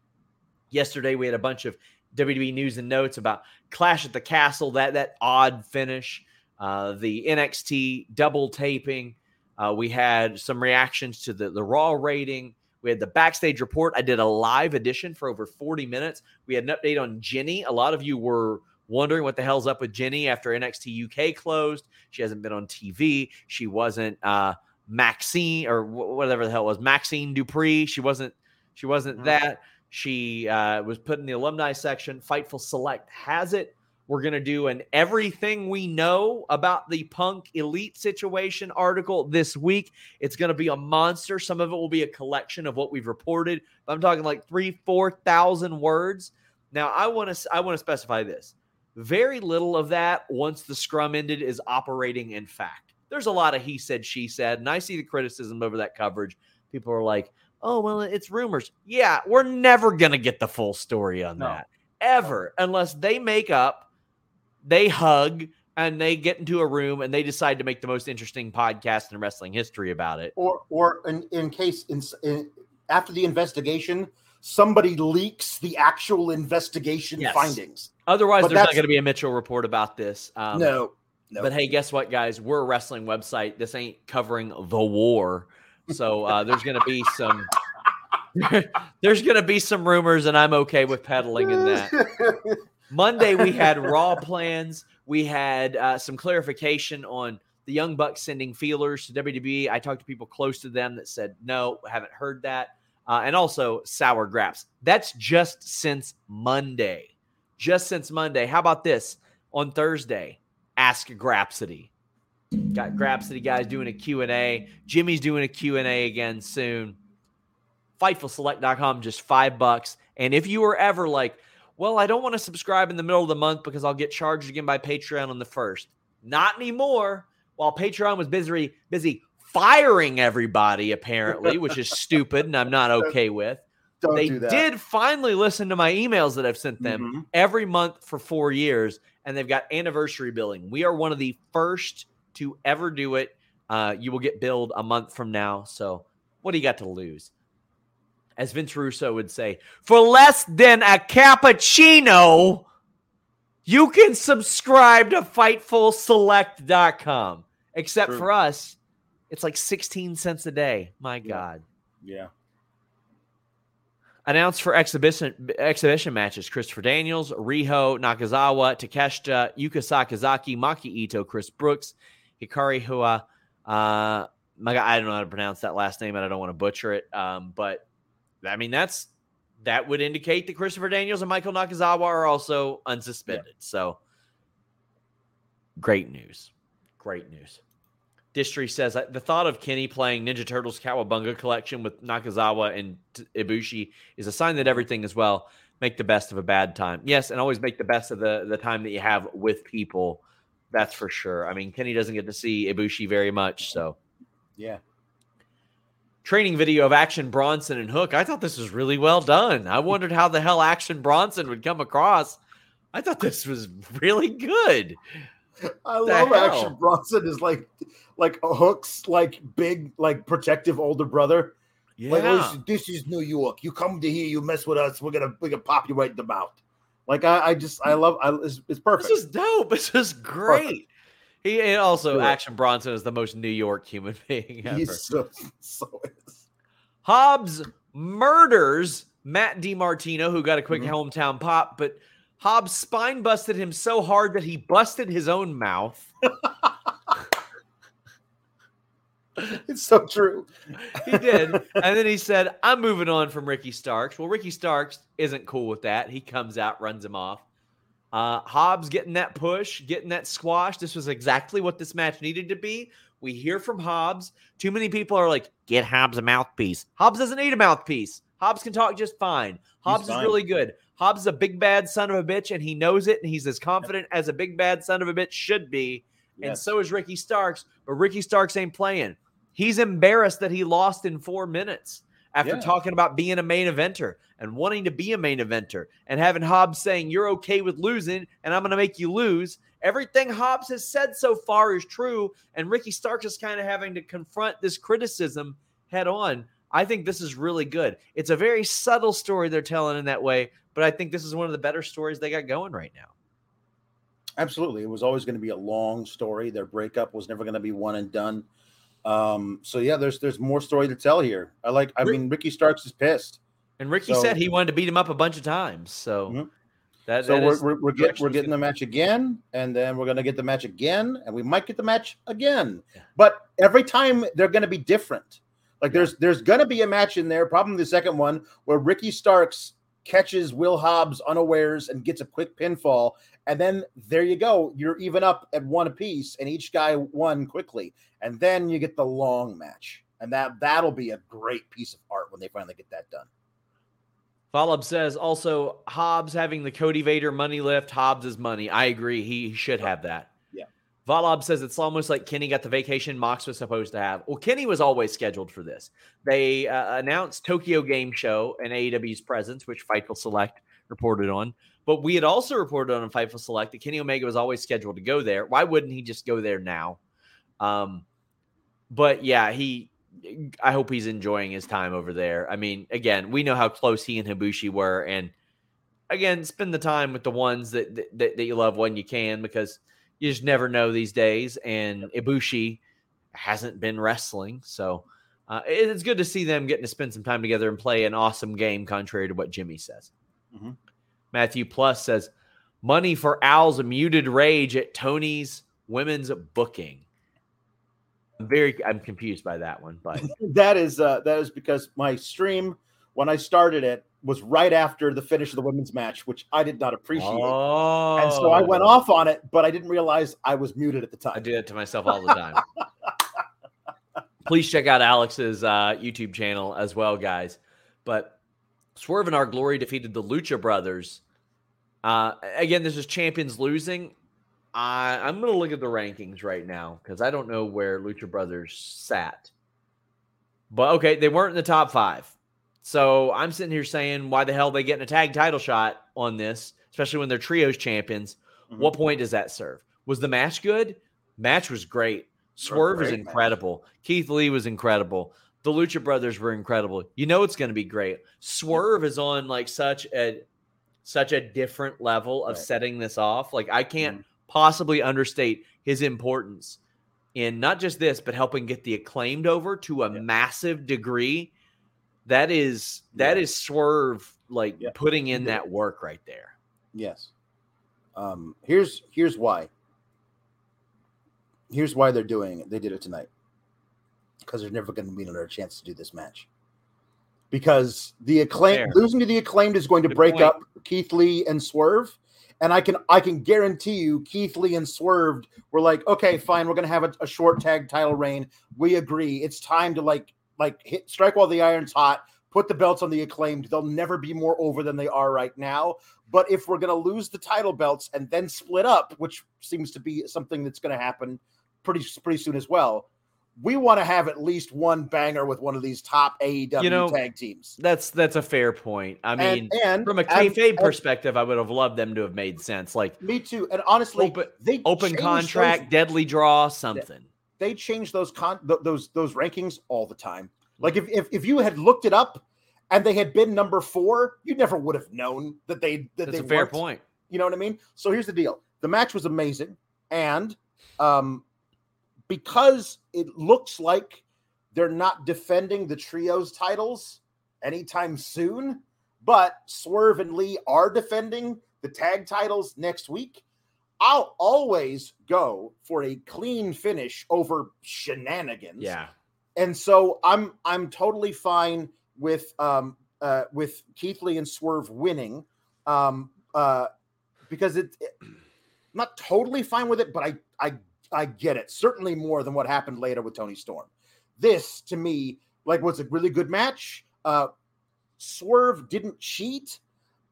Yesterday we had a bunch of WWE news and notes about Clash at the Castle, that that odd finish, uh, the NXT double taping. Uh, we had some reactions to the the Raw rating. We had the backstage report. I did a live edition for over 40 minutes. We had an update on Jinny. A lot of you were wondering what the hell's up with Jinny after NXT UK closed. She hasn't been on TV. She wasn't uh, Maxxine or whatever the hell it was Maxxine Dupri. She wasn't. She wasn't that. She uh, was put in the alumni section. Fightful Select has it. We're going to do an everything we know about the punk elite situation article this week. It's going to be a monster. Some of it will be a collection of what we've reported. I'm talking like three, 4,000 words. Now, I want to I want to specify this. Very little of that, once the scrum ended, is operating in fact. There's a lot of he said, she said, and I see the criticism over that coverage. People are like, oh, well, it's rumors. Yeah, we're never going to get the full story on
No.
that ever unless they make up, they hug, and they get into a room and they decide to make the most interesting podcast in wrestling history about it.
Or or in, in case in, in after the investigation, somebody leaks the actual investigation
Yes.
findings.
Otherwise,
But
there's not going to be a Mitchell report about this. Um,
no. No.
But hey, guess what, guys? We're a wrestling website. This ain't covering the war. So uh, there's going to be some. there's going to be some rumors, and I'm okay with peddling in that. Monday, we had Raw plans. We had uh, some clarification on the Young Bucks sending feelers to WWE. I talked to people close to them that said, no, haven't heard that. Uh, and also Sour Graps. That's just since Monday. Just since Monday. How about this? On Thursday, Ask Grapsody. Got Grapsody guys doing a Q&A. Jimmy's doing a Q&A again soon. FightfulSelect.com, just five bucks. And if you were ever like, well, I don't want to subscribe in the middle of the month because I'll get charged again by Patreon on the first. Not anymore. While Patreon was busy busy firing everybody, apparently, which is stupid and I'm not okay with.
Don't
they did finally listen to my emails that I've sent them
Mhm.
every month for four years, and they've got anniversary billing. We are one of the first to ever do it. Uh, you will get billed a month from now. So, what do you got to lose? As Vince Russo would say, for less than a cappuccino, you can subscribe to FightfulSelect.com. Except
True.
for us, it's like 16 cents a day. My
Yeah.
God.
Yeah.
Announced for exhibition exhibition matches: Christopher Daniels, Riho, Nakazawa, Takeshita, Yuka Sakazaki, Maki Itoh, Chris Brookes, Hikari Noa. Uh, my God, I don't know how to pronounce that last name, and I don't want to butcher it. Um, but I mean, that's that would indicate that Christopher Daniels and Michael Nakazawa are also unsuspended. So, great news, great news. Distry says the thought of Kenny playing Ninja Turtles Cowabunga collection with Nakazawa and T- Ibushi is a sign that everything is well. make the best of a bad time. Yes, and always make the best of the the time that you have with people. That's for sure. I mean, Kenny doesn't get to see Ibushi very much, so
Yeah.
Training video of Action Bronson and Hook. I thought this was really well done. I wondered how the hell Action Bronson would come across. I thought this was really good.
I
The
love
hell?
Action Bronson is like like Hook's like big like protective older brother. Like oh,
Yeah.
"Listen, this is New York. You come to here, you mess with us, we're gonna we're gonna pop you right in the mouth. Like I, I just I love I, it's, it's perfect.
This is dope. This is great. He and also
Yeah.
Action Bronson is the most New York human being ever.
He's so so is.
Hobbs murders Matt DiMartino, who got a quick
Mhm.
hometown pop, but Hobbs spine busted him so hard that he busted his own mouth.
It's so true.
He did. and then he said, I'm moving on from Ricky Starks. Well, Ricky Starks isn't cool with that. He comes out, runs him off. Uh, Hobbs getting that push, getting that squash. This was exactly what this match needed to be. We hear from Hobbs. Too many people are like, get Hobbs a mouthpiece. Hobbs doesn't need a mouthpiece. Hobbs can talk just fine. Hobbs is really good. Hobbs is a big bad son of a bitch, and he knows it, and he's as confident as a big bad son of a bitch should be. And so is Ricky Starks, but Ricky Starks ain't playing. He's embarrassed that he lost in four minutes after
Yeah.
talking about being a main eventer and wanting to be a main eventer and having Hobbs saying, You're okay with losing and I'm going to make you lose. Everything Hobbs has said so far is true. And Ricky Stark is kind of having to confront this criticism head on. I think this is really good. It's a very subtle story they're telling in that way, but I think this is one of the better stories they got going right now.
Absolutely. It was always going to be a long story. Their breakup was never going to be one and done. Um, so yeah, there's there's more story to tell here. I like I mean Ricky Starks is pissed.
And Ricky
So-
said he wanted to beat him up a bunch of times. So
Mhm.
that,
So
that
we're,
is
we're, we're, get, we're getting the match again, and then we're going to get the match again, and we might get the match again.
Yeah.
But every time they're going to be different. Like there's there's going to be a match in there, probably the second one, where Ricky Starks catches Will Hobbs unawares and gets a quick pinfall, and then there you go, you're even up at one apiece, and each guy won quickly, and then you get the long match, and that that'll be a great piece of art when they finally get that done.
Volub says also Hobbs having the Cody Vader money lift. Hobbs is money. I agree. He should have that. Volub says it's almost like Kenny got the vacation Mox was supposed to have. Well, Kenny was always scheduled for this. They uh, announced Tokyo Game Show and AEW's presence, which Fightful Select reported on. But we had also reported on Fightful Select that Kenny Omega was always scheduled to go there. Why wouldn't he just go there now? Um, but yeah, he. I hope he's enjoying his time over there. I mean, again, we know how close he and Ibushi were, and again, spend the time with the ones that that, that you love when you can, because you just never know these days. And Ibushi hasn't been wrestling, so uh, it- it's good to see them getting to spend some time together and play an awesome game, contrary to what Jimmy says.
Mhm.
Matthew Plus says, "Money for Al's muted rage at Tony's women's booking." I'm very, I'm confused by that one, but
that is uh that is because my stream when I started it was right after the finish of the women's match, which I did not appreciate.
oh,
And so I went off on it, but I didn't realize I was muted at the time.
I do that to myself all the time. Please check out Alex's uh, YouTube channel as well, guys. But Swerve In Our Glory defeated the Lucha Brothers. Uh, again, this is champions losing. I, I'm going to look at the rankings right now because I don't know where Lucha Brothers sat. But okay, they weren't in the top five. So I'm sitting here saying, why the hell are they getting a tag title shot on this, especially when they're trios champions?
Mhm.
What point does that serve? Was the match good? Match was great. Swerve is
great match.
incredible. Keith Lee was incredible. The Lucha Brothers were incredible. You know it's going to be great. Swerve is on like such a such a different level of
Right.
setting this off. Like I can't
Mhm.
possibly understate his importance in not just this, but helping get the acclaimed over to a
Yeah.
massive degree. That is that
Yeah.
is Swerve like
Yeah.
putting in that work right there.
Yes. Um, here's here's why. Here's why they're doing it. They did it tonight. Because there's never going to be another chance to do this match. Because the acclaim losing to the acclaimed is going to
Good
break
point.
up Keith Lee and Swerve. And I can I can guarantee you Keith Lee and Swerved were like, okay, fine, we're gonna have a, a short tag title reign. We agree. It's time to like like hit strike while the iron's hot, put the belts on the acclaimed. They'll never be more over than they are right now. But if we're going to lose the title belts and then split up, which seems to be something that's going to happen pretty pretty soon as well, we want to have at least one banger with one of these top AEW
You know,
tag teams.
That's that's a fair point. I mean,
And- and-
from a kayfabe perspective, I would have loved them to have made sense. Like
Me too. And honestly,
open,
they
open contract,
those-
deadly draw, something.
They change those con th- those those rankings all the time. Like if, if if you had looked it up and they had been number four, you never would have known that they that
That's
they
a fair
weren't.
point.
You know what I mean? So here's the deal: the match was amazing, and um, because it looks like they're not defending the trios titles anytime soon, but Swerve and Lee are defending the tag titles next week. I'll always go for a clean finish over shenanigans.
Yeah.
And so I'm I'm totally fine with um uh with Keith Lee and Swerve winning. Um uh because it, it I'm not totally fine with it, but I I I get it. Certainly more than what happened later with Toni Storm. This to me like was a really good match. Uh Swerve didn't cheat,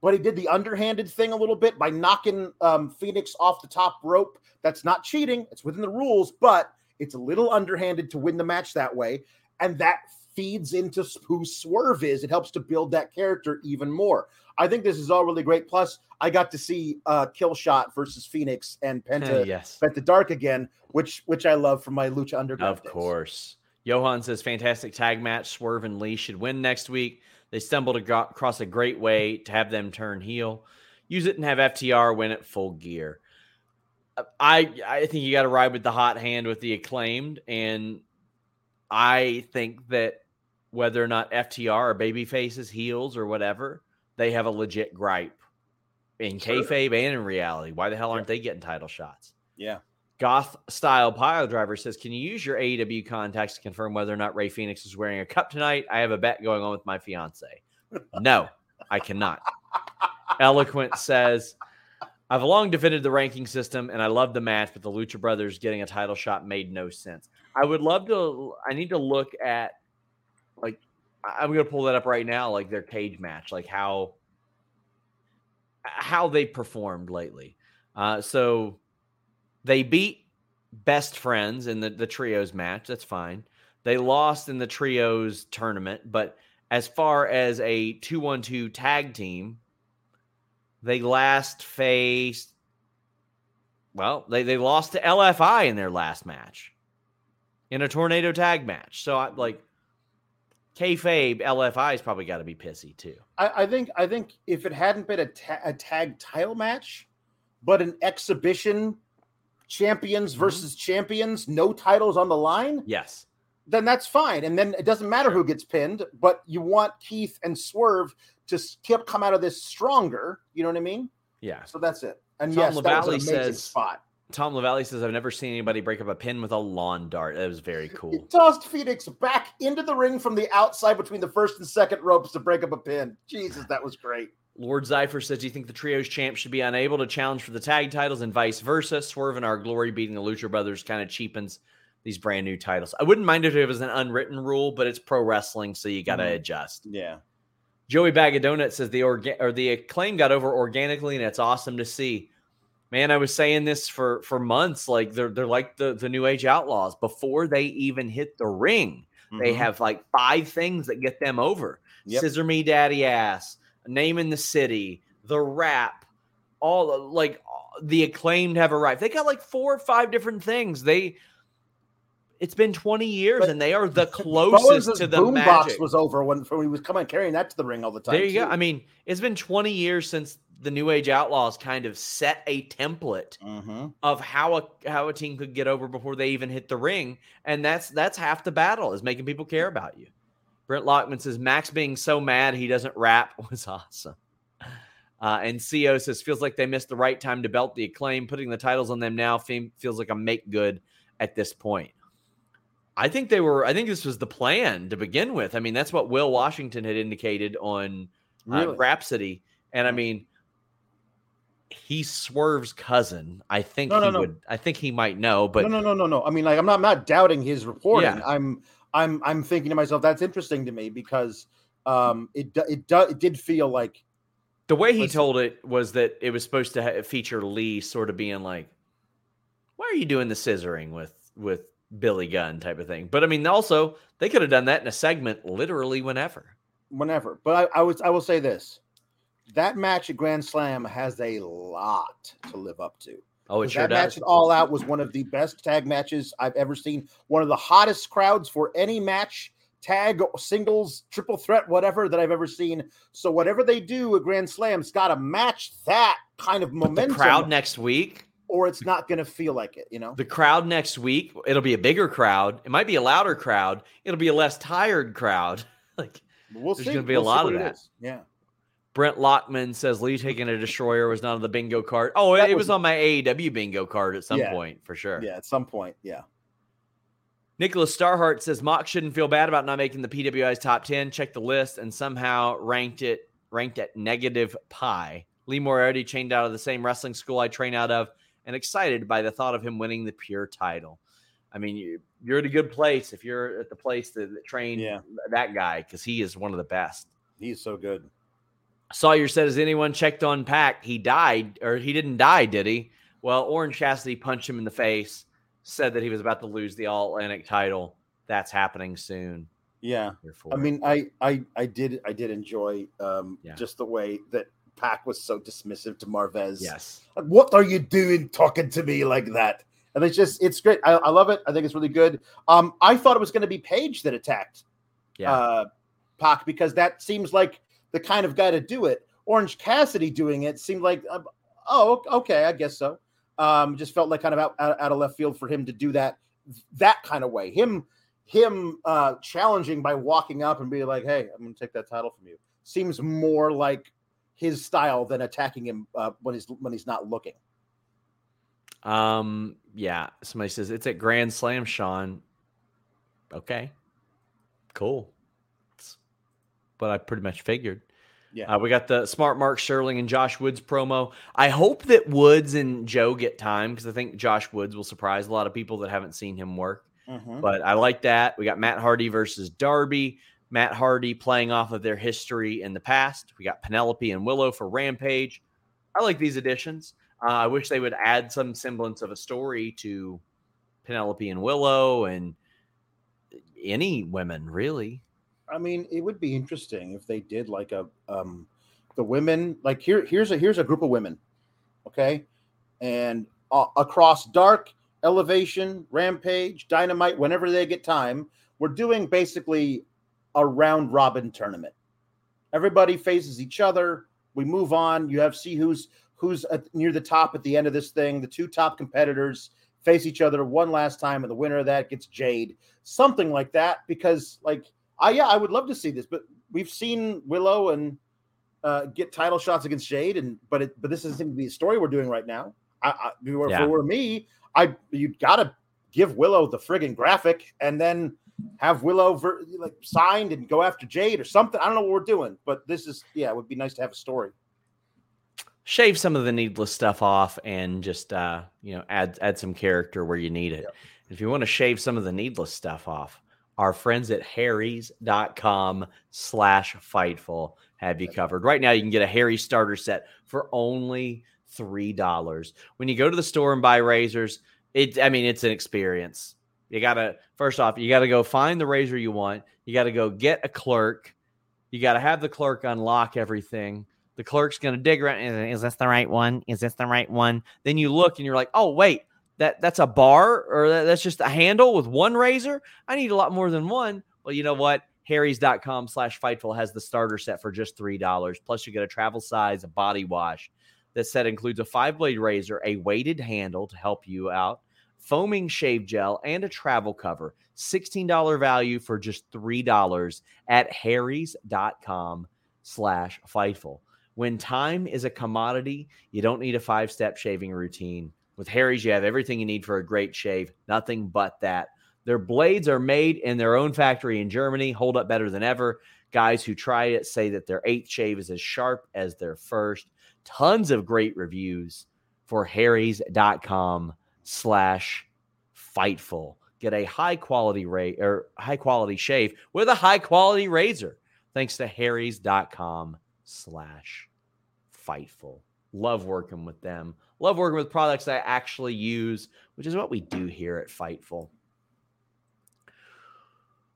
but he did the underhanded thing a little bit by knocking um, Fénix off the top rope. That's not cheating, it's within the rules, but it's a little underhanded to win the match that way. And that feeds into who Swerve is. It helps to build that character even more. I think this is all really great. Plus, I got to see uh, Killshot versus Fénix and Penta,
yes.
Penta Dark again, which which I love from my Lucha Underground.
Of
days.
course. Johan says fantastic tag match. Swerve and Lee should win next week. They stumbled across a great way to have them turn heel. Use it and have FTR win it full gear. Uh, I I think you got to ride with the hot hand with the acclaimed, and I think that whether or not FTR are baby faces, heels, or whatever, they have a legit gripe in
Sure.
kayfabe and in reality. Why the hell aren't they getting title shots?
Yeah.
Goth style pile driver says, Can you use your AEW contacts to confirm whether or not Rey Fénix is wearing a cup tonight? I have a bet going on with my fiance. No, I cannot. Eloquent says, I've long defended the ranking system and I love the match, but the Lucha Brothers getting a title shot made no sense. I would love to, I need to look at, like, I'm going to pull that up right now, like their cage match, like how, how they performed lately. Uh, so they beat best friends in the, the trios match. That's fine. They lost in the trios tournament, but as far as a 2 1 2 tag team, they last faced, well, they, they lost to LFI in their last match in a tornado tag match. So, I like, kayfabe, LFI's probably got to be pissy too.
I, I think I think if it hadn't been a, ta- a tag title match, but an exhibition champions mm-hmm. versus champions, no titles on the line,
Yes.
then that's fine. And then it doesn't matter who gets pinned, but you want Keith and Swerve to keep come out of this stronger. You know what I mean?
Yeah.
So that's it. And
Tom
yes, that was an amazing
says-
spot.
Tom LaValle says, I've never seen anybody break up a pin with a lawn dart. That was very
He
cool.
tossed Fénix back into the ring from the outside between the first and second ropes to break up a pin. Jesus, that was great.
Lord Zypher says, Do you think the trios champ should be unable to challenge for the tag titles and vice versa? Swerve In Our Glory beating the Lucha Brothers kind of cheapens these brand new titles. I wouldn't mind it if it was an unwritten rule, but it's pro wrestling, so you got to
Mhm.
adjust.
Yeah.
Joey Bag of Donuts says the orga- or the acclaim got over organically, and it's awesome to see. Man, I was saying this for for months. Like they're they're like the the New Age Outlaws. Before they even hit the ring, they
Mhm.
have like five things that get them over.
Yep.
Scissor me, daddy ass, name in the city, the rap, all like the acclaimed have arrived. They got like four or five different things. They. It's been 20 years
But
and they are the closest
Bowens'
to the
boombox
magic.
was over when, when he was coming carrying that to the ring all the time.
There you go. I mean, it's been 20 years since the New Age Outlaws kind of set a template
Mhm.
of how a how a team could get over before they even hit the ring, and that's that's half the battle is making people care about you. Brent Lockman says Max being so mad he doesn't rap was awesome. Uh, and Co says feels like they missed the right time to belt the acclaim. Putting the titles on them now fe- feels like a make good at this point. I think they were. I think this was the plan to begin with. I mean, that's what Will Washington had indicated on uh,
Really?
Grapsody, and I mean, he swerves cousin. I think
No, no,
he
no.
would. I think he might know, but
no, no, no, no, no. I mean, like, I'm not, I'm not doubting his reporting.
Yeah.
I'm, I'm, I'm thinking to myself, that's interesting to me because um, it it do- it did feel like
The way he told it was that it was supposed to ha- feature Lee sort of being like, "Why are you doing the scissoring with with Billy Gunn?" type of thing. But I mean, also they could have done that in a segment literally whenever.
whenever. But I, I was I will say this: that match at Grand Slam has a lot to live up to.
Oh, it sure
that match
does.
at All Out was one of the best tag matches I've ever seen. One of the hottest crowds for any match, tag, singles, triple threat, whatever that I've ever seen. So whatever they do at Grand Slam's got to match that kind of
The
momentum,
crowd next week,
or it's not going to feel like it. You know,
the crowd next week, it'll be a bigger crowd. It might be a louder crowd. It'll be a less tired crowd. like
we'll
There's gonna be a
We'll see
lot of that.
Yeah.
Brent Lockman says Lee taking a destroyer was not on the bingo card. Oh, it,
That
it
was-
was on my AEW bingo card at some
Yeah.
point for sure.
Yeah. At some point. Yeah.
Nicholas Starhart says Mock shouldn't feel bad about not making the PWI's top 10. Check the list and somehow ranked it ranked at negative pi. Lee Moriarty chained out of the same wrestling school I train out of and excited by the thought of him winning the pure title. I mean, you, you're at a good place if you're at the place that, that trained
Yeah.
that guy because he is one of the best.
He's so good.
Sawyer said, Has anyone checked on Pac? He died, or he didn't die, did he? Well, Orange Cassidy punched him in the face, said that he was about to lose the All Atlantic title. That's happening soon.
Yeah. I mean, I I I did I did enjoy um
Yeah.
just the way that Pac was so dismissive to Marvez.
yes.
Like, what are you doing talking to me like that? And it's just it's great. I, I love it. I think it's really good. Um, I thought it was going to be Page that attacked
Yeah.
uh Pac because that seems like the kind of guy to do it. Orange Cassidy doing it seemed like uh, oh okay, I guess so. Um, just felt like kind of out, out, out of left field for him to do that that kind of way. Him him uh challenging by walking up and being like, "Hey, I'm going to take that title from you." Seems more like his style than attacking him uh, when he's when he's not looking.
Um, yeah. Somebody says it's at Grand Slam, Sean. Okay. Cool. What I pretty much figured.
Yeah.
Uh, we got the smart Mark Sterling and Josh Woods promo. I hope that Woods and Joe get time because I think Josh Woods will surprise a lot of people that haven't seen him work.
Mhm.
But I like that. We got Matt Hardy versus Darby. Matt Hardy playing off of their history in the past. We got Penelope and Willow for Rampage. I like these additions. Uh, I wish they would add some semblance of a story to Penelope and Willow and any women, really.
I mean, it would be interesting if they did like a um the women like here here's a here's a group of women, okay, and uh, across dark elevation, rampage, dynamite, whenever they get time, we're doing basically a round robin tournament. Everybody faces each other. We move on. You have see who's who's at, near the top at the end of this thing. The two top competitors face each other one last time, and the winner of that gets Jade. Something like that, because like I yeah, I would love to see this, but we've seen Willow and uh, get title shots against Jade, and but it but this doesn't seem to be a story we're doing right now. I, I if it were-
Yeah.
it were me, I you gotta give Willow the friggin' graphic, and then have Willow ver- like signed and go after Jade or something. I don't know what we're doing, but this is yeah, it would be nice to have a story.
Shave some of the needless stuff off and just uh, you know, add add some character where you need it. If you want to shave some of the needless stuff off, our friends at harrys.com slash fightful have you covered. Right now, you can get a Harry starter set for only $3. When you go to the store and buy razors, it I mean, it's an experience. You gotta first off, you gotta go find the razor you want. You gotta go get a clerk. You gotta have the clerk unlock everything. The clerk's gonna dig around. Is, is this the right one? Is this the right one? Then you look and you're like, oh wait, that that's a bar or that, that's just a handle with one razor. I need a lot more than one. Well, you know what? Harry's.com slash fightful has the starter set for just $3. Plus, you get a travel size a body wash. This set includes a five blade razor, a weighted handle to help you out, foaming shave gel, and a travel cover. $16 value for just $3 at harrys.com slash fightful. When time is a commodity, you don't need a five step shaving routine. With Harry's, you have everything you need for a great shave, nothing but that. Their blades are made in their own factory in Germany, hold up better than ever. Guys who try it say that their eighth shave is as sharp as their first. Tons of great reviews for harrys.com slash fightful. Get a high quality rate or high quality shave with a high quality razor. thanks to harrys.com slash fightful. Love working with them. Love working with products I actually use, which is what we do here at Fightful.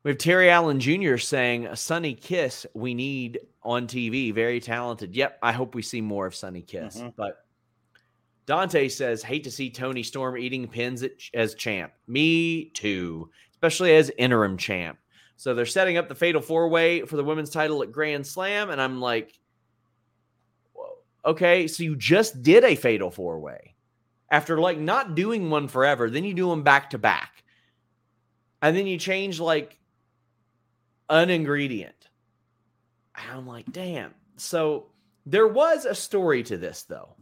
We have Terry Allen Jr. saying, "A Sonny Kiss, we need on TV. Very talented. Yep, I hope we see more of Sonny Kiss.
Mhm.
But Dante says, hate to see Toni Storm eating pins at, as champ. Me too, especially as interim champ. So they're setting up the fatal four way for the women's title at Grand Slam. And I'm like, okay, so you just did a fatal four way after like not doing one forever. Then you do them back to back. And then you change like an ingredient. And I'm like, damn. So there was a story to this, though.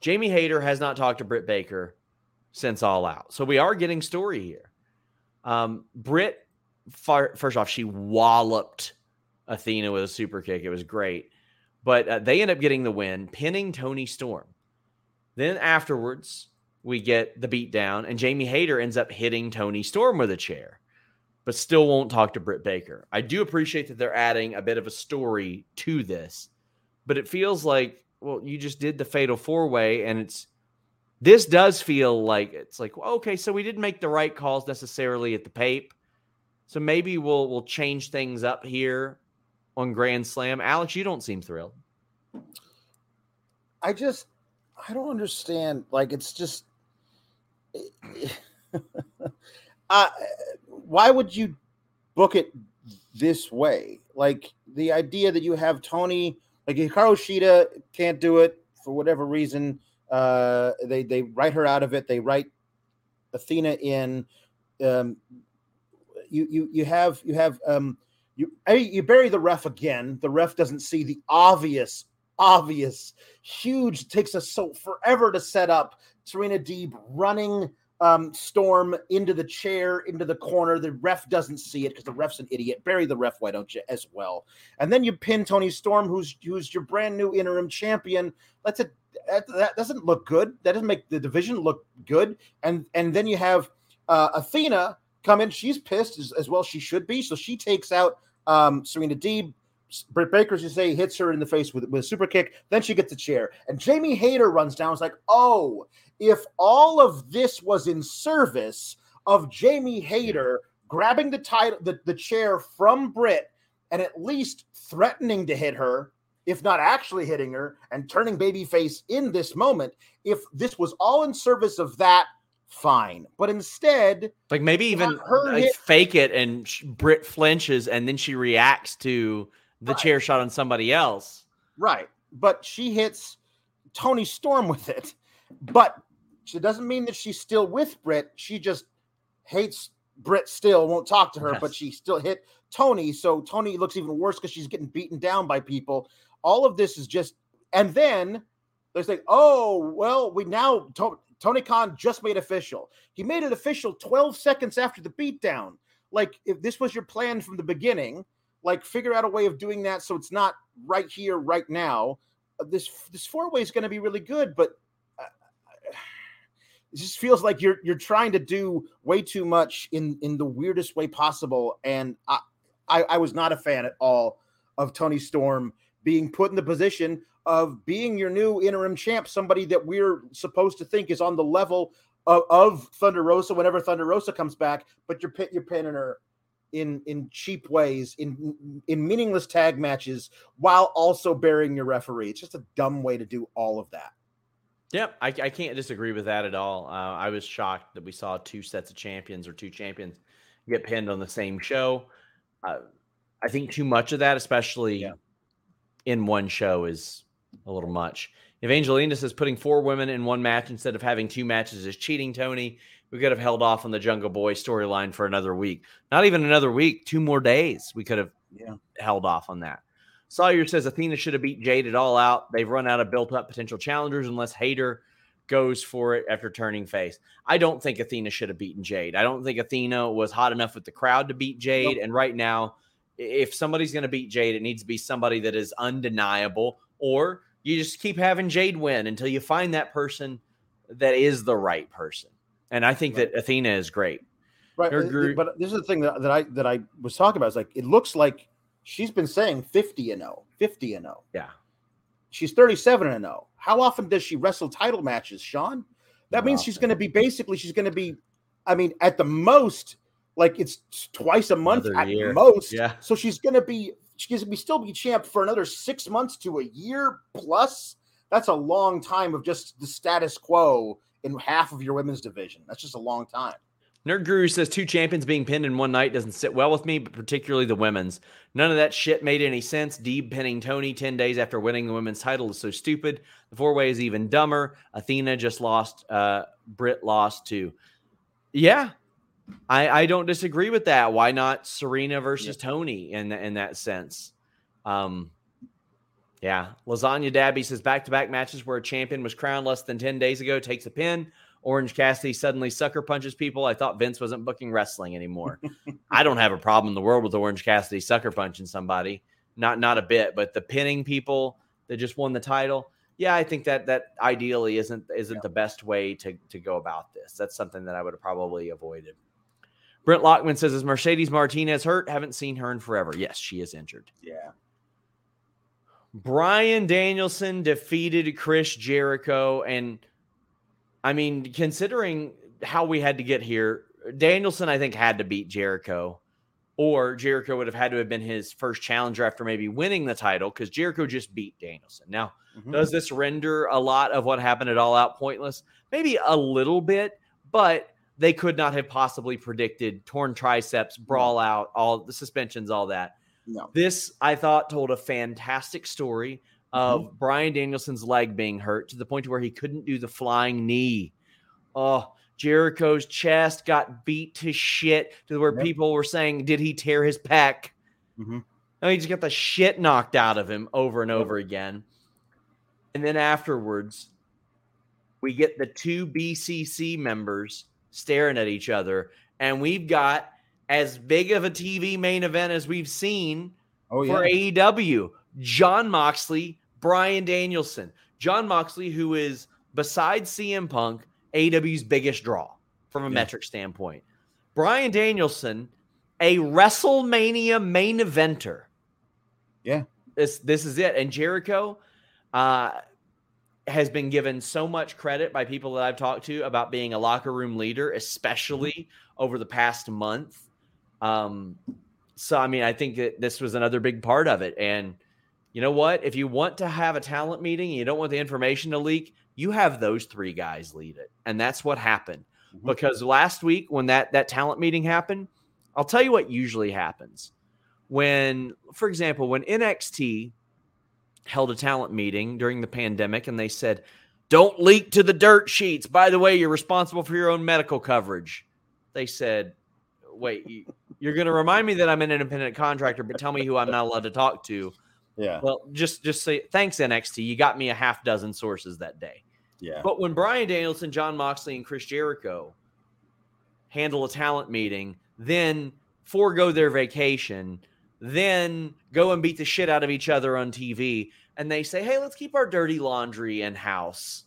Jamie Hayter has not talked to Britt Baker since All Out. So we are getting story here. Um, Britt, far, first off, she walloped Athena with a super kick. It was great. But uh, they end up getting the win, pinning Toni Storm. Then afterwards, we get the beatdown, and Jamie Hayter ends up hitting Toni Storm with a chair, but still won't talk to Britt Baker. I do appreciate that they're adding a bit of a story to this, but it feels like, well, you just did the fatal four way, and it's this does feel like it's like, okay, so we didn't make the right calls necessarily at the pape. So maybe we'll we'll change things up here on Grand Slam. Alex, you don't seem thrilled.
I just I don't understand. Like it's just uh, why would you book it this way? Like the idea that you have Toni, like Hikaru Shida can't do it for whatever reason. Uh, they they write her out of it. They write Athena in. Um, you you you have you have um you you bury the ref again. The ref doesn't see the obvious obvious huge takes us so forever to set up Serena Deeb running um, Storm into the chair, into the corner. The ref doesn't see it because the ref's an idiot. Bury the ref, why don't you, as well? And then you pin Toni Storm, who's who's your brand new interim champion. That's a that, that doesn't look good. That doesn't make the division look good. And and then you have uh, Athena come in. She's pissed as, as well. She should be. So she takes out um, Serena Deeb. Britt Baker, as you say, hits her in the face with, with a super kick. Then she gets a chair. And Jamie Hayter runs down. It's like, oh, if all of this was in service of Jamie Hayter grabbing the title, the, the chair from Britt and at least threatening to hit her, if not actually hitting her and turning babyface in this moment, if this was all in service of that, fine. But instead,
like maybe even
her
like
hit-
fake it and sh- Britt flinches and then she reacts to the
Right.
chair shot on somebody else.
Right. But she hits Toni Storm with it. But it doesn't mean that she's still with Britt. She just hates Britt still, won't talk to her, but she still hit Toni. So Toni looks even worse because she's getting beaten down by people. All of this is just, and then they say, oh, well, we now, to- Tony Khan just made official. He made it official 12 seconds after the beatdown. Like, if this was your plan from the beginning, like figure out a way of doing that so it's not right here, right now. Uh, This this four way is going to be really good, but uh, it just feels like you're you're trying to do way too much in in the weirdest way possible. And I I, I was not a fan at all of Toni Storm being put in the position of being your new interim champ, somebody that we're supposed to think is on the level of, of Thunder Rosa whenever Thunder Rosa comes back, but you're you're pinning her in in cheap ways in in meaningless tag matches while also burying your referee. It's just a dumb way to do all of that.
Yep, I, I can't disagree with that at all. Uh, I was shocked that we saw two sets of champions or two champions get pinned on the same show. Uh, I think too much of that, especially
Yeah.
in one show, is a little much. If Angelina says putting four women in one match instead of having two matches is cheating, Tony, we could have held off on the Jungle Boy storyline for another week. Not even another week, two more days. We could have
Yeah.
held off on that. Sawyer says Athena should have beat Jade at all out. They've run out of built up potential challengers unless Hayter goes for it after turning face. I don't think Athena should have beaten Jade. I don't think Athena was hot enough with the crowd to beat Jade. And right now, if somebody's going to beat Jade, it needs to be somebody that is undeniable, or you just keep having Jade win until you find that person that is the right person. And I think that Athena is great.
Right.
Your
uh, But this is the thing that, that I that I was talking about. Is like it looks like she's been saying 50 and 0, 50 and 0.
Yeah.
She's 37 and 0. How often does she wrestle title matches, Sean? That
Not
means she's going to be basically she's going to be I mean at the most like it's twice a month
Another
at
year.
most.
Yeah.
So she's going to be to be still be champ for another 6 months to a year plus. That's a long time of just the status quo in half of your women's division. That's just a long time.
Nerd Guru says two champions being pinned in one night doesn't sit well with me, but particularly the women's. None of that shit made any sense. Deeb pinning Toni 10 days after winning the women's title is so stupid. The four way is even dumber. Athena just lost, uh, Britt lost too. Yeah, I, I don't disagree with that. Why not Serena versus Toni in, in that sense? Um, yeah. Lasagna Dabby says back to back matches where a champion was crowned less than 10 days ago takes a pin. Orange Cassidy suddenly sucker punches people. I thought Vince wasn't booking wrestling anymore. I don't have a problem in the world with Orange Cassidy sucker punching somebody. Not not a bit, but the pinning people that just won the title. Yeah, I think that that ideally isn't isn't the best way to to go about this. That's something that I would have probably avoided. Brent Lockman says, "Is Mercedes Martinez hurt? Haven't seen her in forever. Yes, she is injured.
Yeah.
Bryan Danielson defeated Chris Jericho. And I mean, considering how we had to get here, Danielson, I think, had to beat Jericho, or Jericho would have had to have been his first challenger after maybe winning the title because Jericho just beat Danielson. Now,
Mhm.
does this render a lot of what happened at All Out pointless? Maybe a little bit, but they could not have possibly predicted torn triceps, brawl out, all the suspensions, all that.
No.
This, I thought, told a fantastic story of Bryan Danielson's leg being hurt to the point where he couldn't do the flying knee. Oh, Jericho's chest got beat to shit to where
Yep.
people were saying, Did he tear his pec?
Mhm.
No, he just got the shit knocked out of him over and over again. And then afterwards, we get the two BCC members staring at each other, and we've got as big of a TV main event as we've seen
Oh
for
yeah.
AEW. Jon Moxley, Bryan Danielson. Jon Moxley, who is besides CM Punk, AEW's biggest draw from a
Yeah.
metric standpoint. Bryan Danielson, a WrestleMania main eventer.
Yeah.
This this is it. And Jericho uh has been given so much credit by people that I've talked to about being a locker room leader, especially over the past month. Um, so I mean, I think that this was another big part of it. And you know what? If you want to have a talent meeting and you don't want the information to leak, you have those three guys lead it. And that's what happened.
Mhm.
Because last week when that that talent meeting happened, I'll tell you what usually happens. When, for example, when NXT held a talent meeting during the pandemic and they said, Don't leak to the dirt sheets. By the way, you're responsible for your own medical coverage. They said, Wait, you, you're going to remind me that I'm an independent contractor, but tell me who I'm not allowed to talk to.
Yeah.
Well, just just say thanks NXT. You got me a half dozen sources that day.
Yeah.
But when Bryan Danielson, Jon Moxley, and Chris Jericho handle a talent meeting, then forego their vacation, then go and beat the shit out of each other on TV, and they say, hey, let's keep our dirty laundry in house.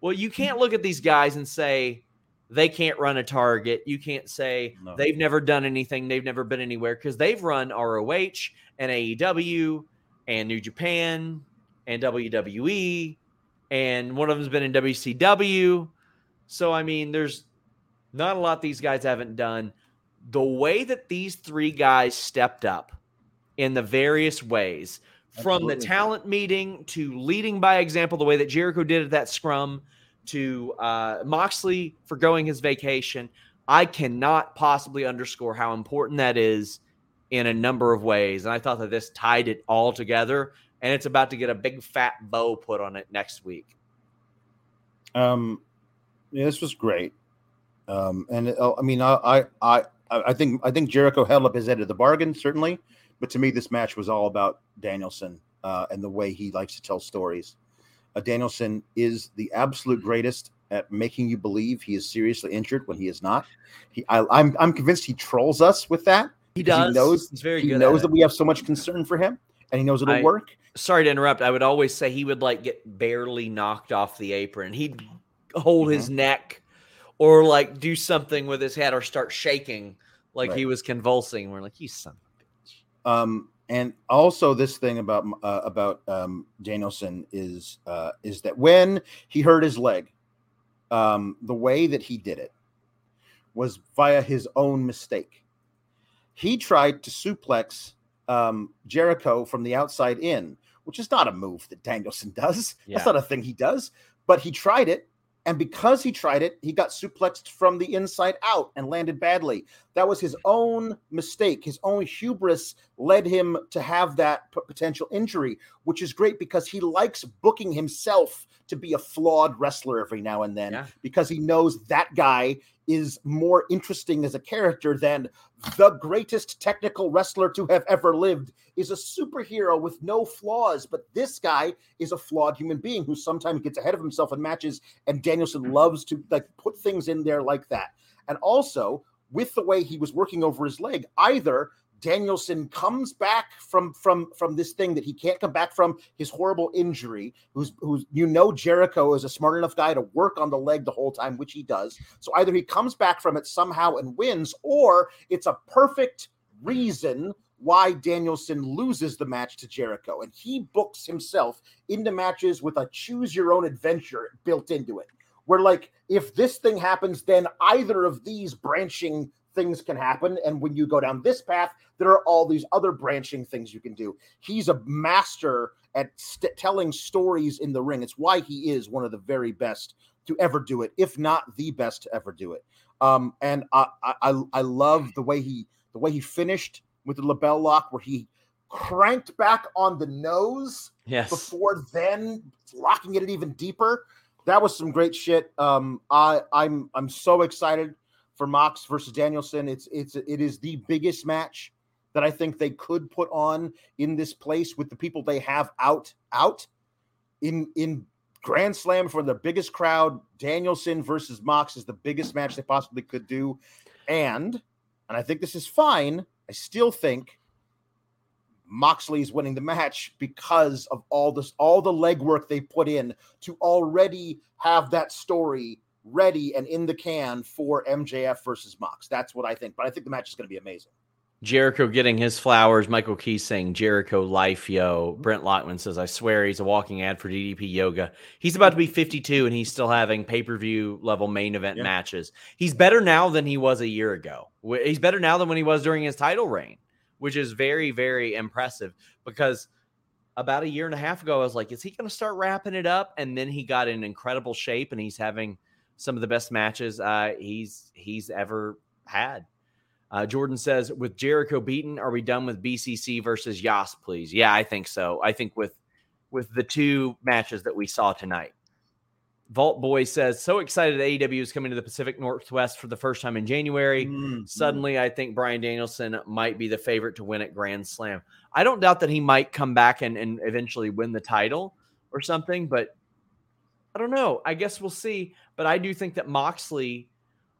Well, you can't look at these guys and say they can't run a target. You can't say
No.
they've never done anything, they've never been anywhere because they've run ROH and AEW and New Japan and WWE, and one of them's been in WCW. So, I mean, there's not a lot these guys haven't done. The way that these three guys stepped up in the various ways, from the talent meeting to leading by example, the way that Jericho did at that scrum, to uh, Moxley for going his vacation, I cannot possibly underscore how important that is in a number of ways. And I thought that this tied it all together, and it's about to get a big fat bow put on it next week.
Um, yeah, this was great. Um, and it- I mean, I, I, I, I think, I think Jericho held up his end of the bargain, certainly. But to me, this match was all about Danielson uh, and the way he likes to tell stories. Uh, Danielson is the absolute greatest at making you believe he is seriously injured when he is not. He, I, I'm, I'm convinced he trolls us with that.
He does.
He knows.
He's very
he
good.
knows that we have so much concern for him, and he knows it'll
I-
work.
Sorry to interrupt. I would always say he would like get barely knocked off the apron. He'd hold his
Mm-hmm.
neck or like do something with his head or start shaking like he was convulsing. We're like, you son of a bitch.
Um, and also this thing about uh, about um, Danielson is uh, is that when he hurt his leg, um, the way that he did it was via his own mistake. He tried to suplex um, Jericho from the outside in, which is not a move that Danielson does.
Yeah.
That's not a thing he does. But he tried it, and because he tried it, he got suplexed from the inside out and landed badly. That was his own mistake. His own hubris led him to have that p- potential injury, which is great because he likes booking himself to be a flawed wrestler every now and then
Yeah.
because he knows that guy is more interesting as a character than the greatest technical wrestler to have ever lived is a superhero with no flaws but this guy is a flawed human being who sometimes gets ahead of himself in matches and Danielson mm-hmm. loves to like put things in there like that and also with the way he was working over his leg either Danielson comes back from from from this thing that he can't come back from his horrible injury. Who's who's you know Jericho is a smart enough guy to work on the leg the whole time, which he does. So either he comes back from it somehow and wins, or it's a perfect reason why Danielson loses the match to Jericho, and he books himself into matches with a choose your own adventure built into it. Where like if this thing happens, then either of these branching things can happen. And when you go down this path, there are all these other branching things you can do. He's a master at st- telling stories in the ring. It's why he is one of the very best to ever do it, if not the best to ever do it. Um, and I, I, I love the way he, the way he finished with the LeBell Lock, where he cranked back on the nose
Yes.
before then locking it even deeper. That was some great shit. Um, I, I'm, I'm so excited for Mox versus Danielson. It's it's it is the biggest match that I think they could put on in this place with the people they have out out in in Grand Slam for the biggest crowd. Danielson versus Mox is the biggest match they possibly could do, and and I think this is fine. I still think Moxley's winning the match because of all this all the legwork they put in to already have that story ready and in the can for MJF versus Mox. That's what I think. But I think the match is going to be amazing.
Jericho getting his flowers. Michael Key saying Jericho life, yo. Brent Lockman says, I swear he's a walking ad for DDP yoga. He's about to be 52 and he's still having pay per view level main event
Yeah.
matches. He's better now than he was a year ago. He's better now than when he was during his title reign, which is very, very impressive because about a year and a half ago, I was like, is he going to start wrapping it up? And then he got in incredible shape and he's having some of the best matches uh, he's he's ever had. Uh, Jordan says, with Jericho beaten, are we done with BCC versus JAS, please? Yeah, I think so. I think with with the two matches that we saw tonight. Vault Boy says, so excited AEW is coming to the Pacific Northwest for the first time in January.
Mm,
Suddenly, I think Bryan Danielson might be the favorite to win at Grand Slam. I don't doubt that he might come back and, and eventually win the title or something, but I don't know. I guess we'll see. But I do think that Moxley,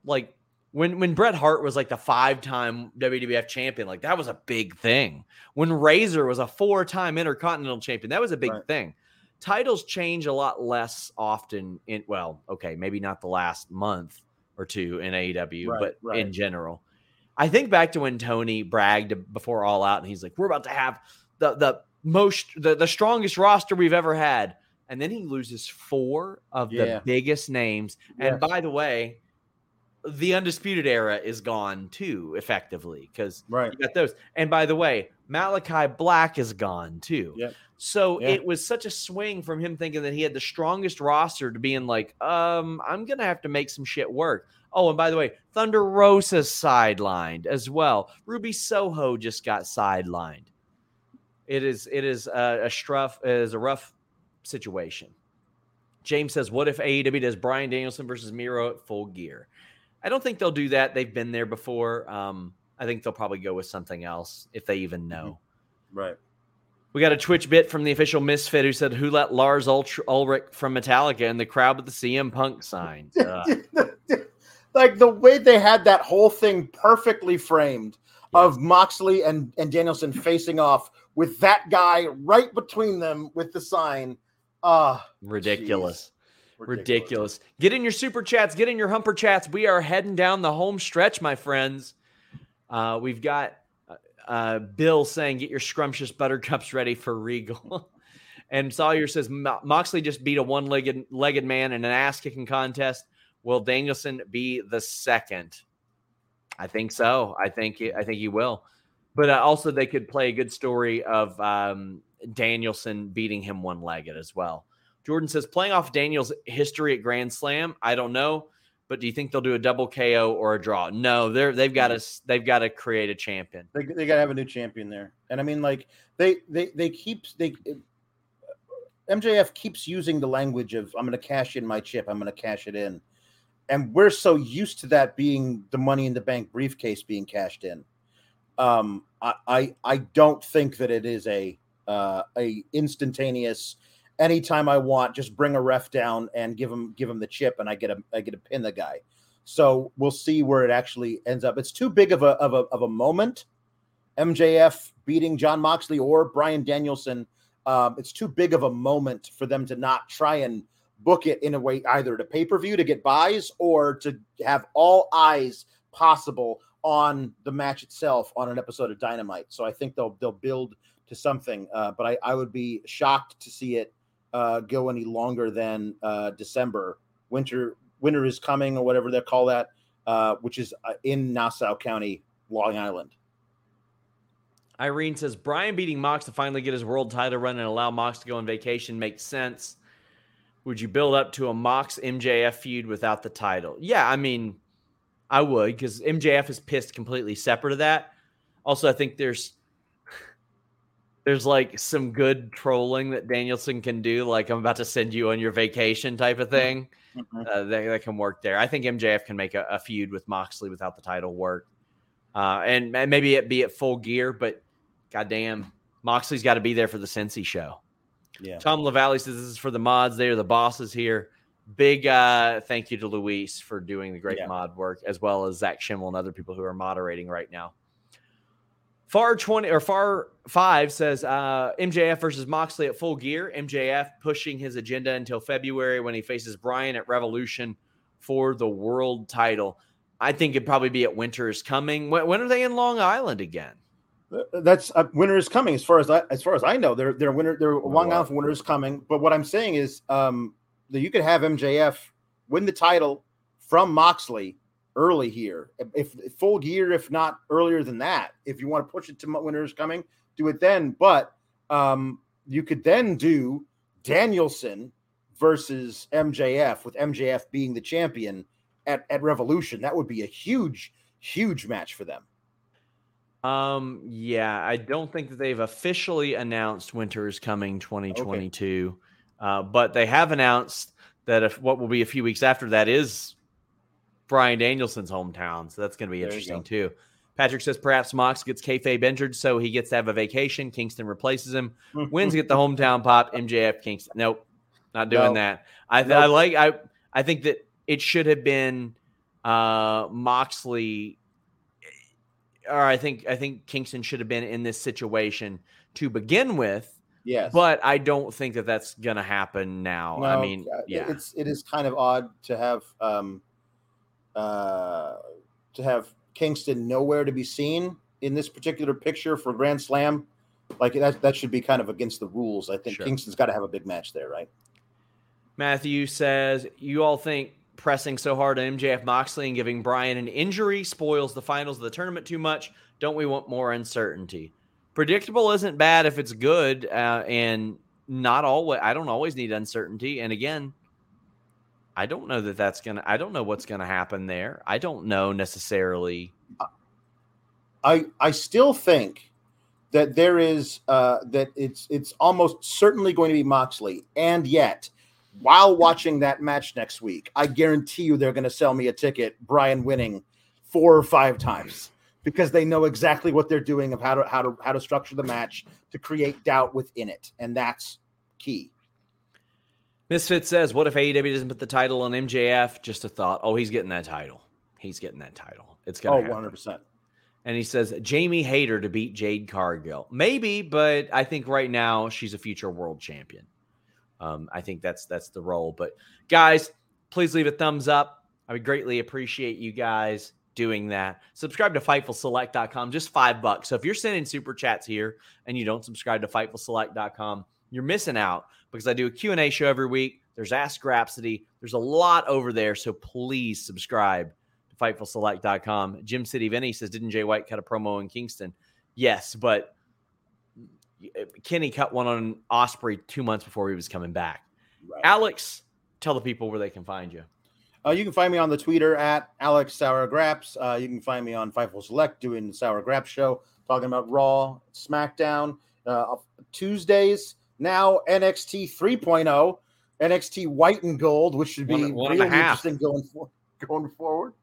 like when when Bret Hart was like the five time WWF champion, like that was a big thing. When Razor was a four time Intercontinental champion, that was a big
Right.
thing. Titles change a lot less often in well, okay, maybe not the last month or two in AEW,
Right,
but
right.
in general. I think back to when Tony bragged before All Out, and he's like, "We're about to have the the most the, the strongest roster we've ever had," and then he loses four of
Yeah.
the biggest names. And by the way, the undisputed era is gone too, effectively, because
Right.
you got those. And by the way, Malachi Black is gone too.
Yep.
So
Yeah.
it was such a swing from him thinking that he had the strongest roster to being like, um, I'm gonna have to make some shit work. Oh, and by the way, Thunder Rosa's sidelined as well. Ruby Soho just got sidelined. It is it is a, a it is a rough situation. James says, "What if AEW does Bryan Danielson versus Miro at Full Gear?" I don't think they'll do that. They've been there before. Um, I think they'll probably go with something else if they even know.
Right.
We got a Twitch bit from the official Misfit who said, "Who let Lars Ulrich from Metallica in the crowd with the CM Punk sign?" Uh,
like the way they had that whole thing perfectly framed of Moxley and, and Danielson facing off with that guy right between them with the sign. Ah,
ridiculous.
jeez.
Ridiculous. Get in your super chats, get in your humper chats. We are heading down the home stretch, my friends. Uh, we've got uh, uh, Bill saying, "Get your scrumptious buttercups ready for Regal." and Sawyer says Moxley just beat a one-legged legged man in an ass-kicking contest. Will Danielson be the second? I think so. I think I think he will. But uh, also, they could play a good story of um, Danielson beating him one-legged as well. Jordan says playing off Daniel's history at Grand Slam. I don't know but do you think they'll do a double KO or a draw? No, they're they've got to they've got to create a champion.
They, they got to have a new champion there, and I mean, like they they they keep they MJF keeps using the language of I'm going to cash in my chip, I'm going to cash it in, and we're so used to that being the Money in the Bank briefcase being cashed in. Um, I I, I don't think that it is a uh, a instantaneous anytime I want, just bring a ref down and give him give him the chip, and I get a I get to pin the guy. So we'll see where it actually ends up. It's too big of a of a of a moment. MJF beating Jon Moxley or Bryan Danielson. Um, it's too big of a moment for them to not try and book it in a way either to pay per view to get buys or to have all eyes possible on the match itself on an episode of Dynamite. So I think they'll they'll build to something. Uh, but I, I would be shocked to see it uh, go any longer than uh, December. Winter winter is coming, or whatever they call that, uh, which is uh, in Nassau County, Long Island.
Irene says Bryan beating Mox to finally get his world title run and allow Mox to go on vacation makes sense. Would you build up to a Mox MJF feud without the title? Yeah, I mean, I would because MJF is pissed completely separate of that. Also, I think there's there's like some good trolling that Danielson can do, like I'm about to send you on your vacation type of thing. Mm-hmm. Uh, that, that, can work there. I think MJF can make a, a feud with Moxley without the title work, uh, and, and, maybe it be at full gear. But goddamn, Moxley's got to be there for the Cincy show. Yeah. Tom Lavalley says this is for the mods. They are the bosses here. Big uh, thank you to Luis for doing the great yeah. mod work, as well as Zach Schimmel and other people who are moderating right now. Far 20 or Far 5 says uh, MJF versus Moxley at full gear. MJF pushing his agenda until February when he faces Bryan at Revolution for the world title. I think it'd probably be at Winter is Coming. When, when are they in Long Island again?
That's uh, winter is coming as far as I as far as I know. They're they're winter they're oh, Long Island winter is coming. But what I'm saying is um that you could have MJF win the title from Moxley early here. If, if full gear, if not earlier than that, if you want to push it to winners coming, do it then. But um, you could then do Danielson versus MJF with MJF being the champion at, at Revolution. That would be a huge, huge match for them.
Um, yeah, I don't think that they've officially announced Winter is coming 2022, okay. uh, but they have announced that if what will be a few weeks after that is Bryan Danielson's hometown. So that's going to be interesting too. Patrick says perhaps Mox gets kayfabe injured, so he gets to have a vacation. Kingston replaces him. Wins get the hometown pop. MJF Kingston. Nope, not doing no. that. I, nope. I like. I I think that it should have been uh, Moxley. Or I think I think Kingston should have been in this situation to begin with.
Yes,
but I don't think that that's going to happen now. No, I mean, yeah,
it's it is kind of odd to have um, uh, to have Kingston nowhere to be seen in this particular picture for Grand Slam, like that that should be kind of against the rules. I think sure. Kingston's got to have a big match there, right?
Matthew says, "You all think pressing so hard on MJF Moxley and giving Bryan an injury spoils the finals of the tournament too much? Don't we want more uncertainty? Predictable isn't bad if it's good, uh, and not always. I don't always need uncertainty. And again, I don't know that that's gonna. I don't know what's gonna happen there. I don't know necessarily.
I I still think that there is uh, that it's it's almost certainly going to be Moxley, and yet while watching that match next week, I guarantee you they're going to sell me a ticket. Bryan winning four or five times because they know exactly what they're doing of how to how to how to structure the match to create doubt within it, and that's key.
Misfit says, "What if AEW doesn't put the title on MJF? Just a thought. Oh, he's getting that title. He's getting that title. It's gonna. Oh, 100 percent. And he says Jamie Hayter to beat Jade Cargill. Maybe, but I think right now she's a future world champion. Um, I think that's that's the role. But guys, please leave a thumbs up. I would greatly appreciate you guys doing that. Subscribe to FightfulSelect.com, just five bucks. So if you're sending super chats here and you don't subscribe to FightfulSelect.com, you're missing out because I do a Q&A show every week. There's Ask Grapsody. There's a lot over there. So please subscribe to FightfulSelect.com. Jim City Vinny says, didn't Jay White cut a promo in Kingston? Yes, but Kenny cut one on Osprey two months before he was coming back. Right. Alex, tell the people where they can find you.
Uh, you can find me on the Twitter at Alex Sour Graps. Uh, you can find me on Fightful Select doing the Sour Graps show, talking about Raw, SmackDown, uh, Tuesdays. Now NXT 3.0, NXT White and Gold, which should be one, really interesting going for, going forward.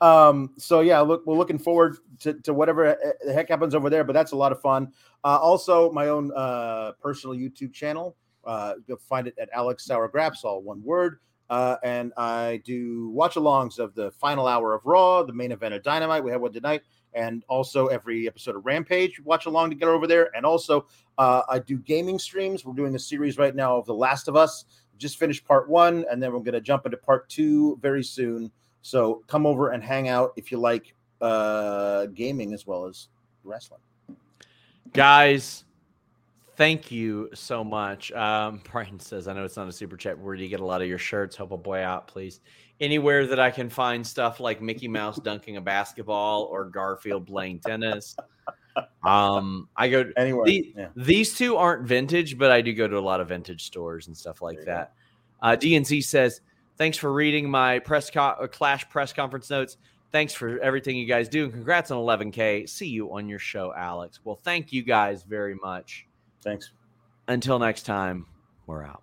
Um, so yeah, look, we're looking forward to, to whatever the heck happens over there, but that's a lot of fun. Uh, also, my own uh, personal YouTube channel. Uh, you'll find it at Alex Sour Graps, all one word. Uh, and I do watch alongs of the final hour of Raw, the main event of Dynamite. We have one tonight, and also every episode of Rampage. Watch along to get over there. And also, uh, I do gaming streams. We're doing a series right now of The Last of Us. Just finished part one, and then we're going to jump into part two very soon. So come over and hang out if you like uh, gaming as well as wrestling.
Guys, Thank you so much. Um, Brian says, I know it's not a super chat. Where do you get a lot of your shirts? Help a boy out, please. Anywhere that I can find stuff like Mickey Mouse dunking a basketball or Garfield playing tennis. Um, I go anywhere. The, yeah. These two aren't vintage, but I do go to a lot of vintage stores and stuff like that. Uh, DNC says, Thanks for reading my press co- uh, Clash press conference notes. Thanks for everything you guys do. And congrats on 11K. See you on your show, Alex. Well, thank you guys very much.
Thanks.
Until next time, we're out.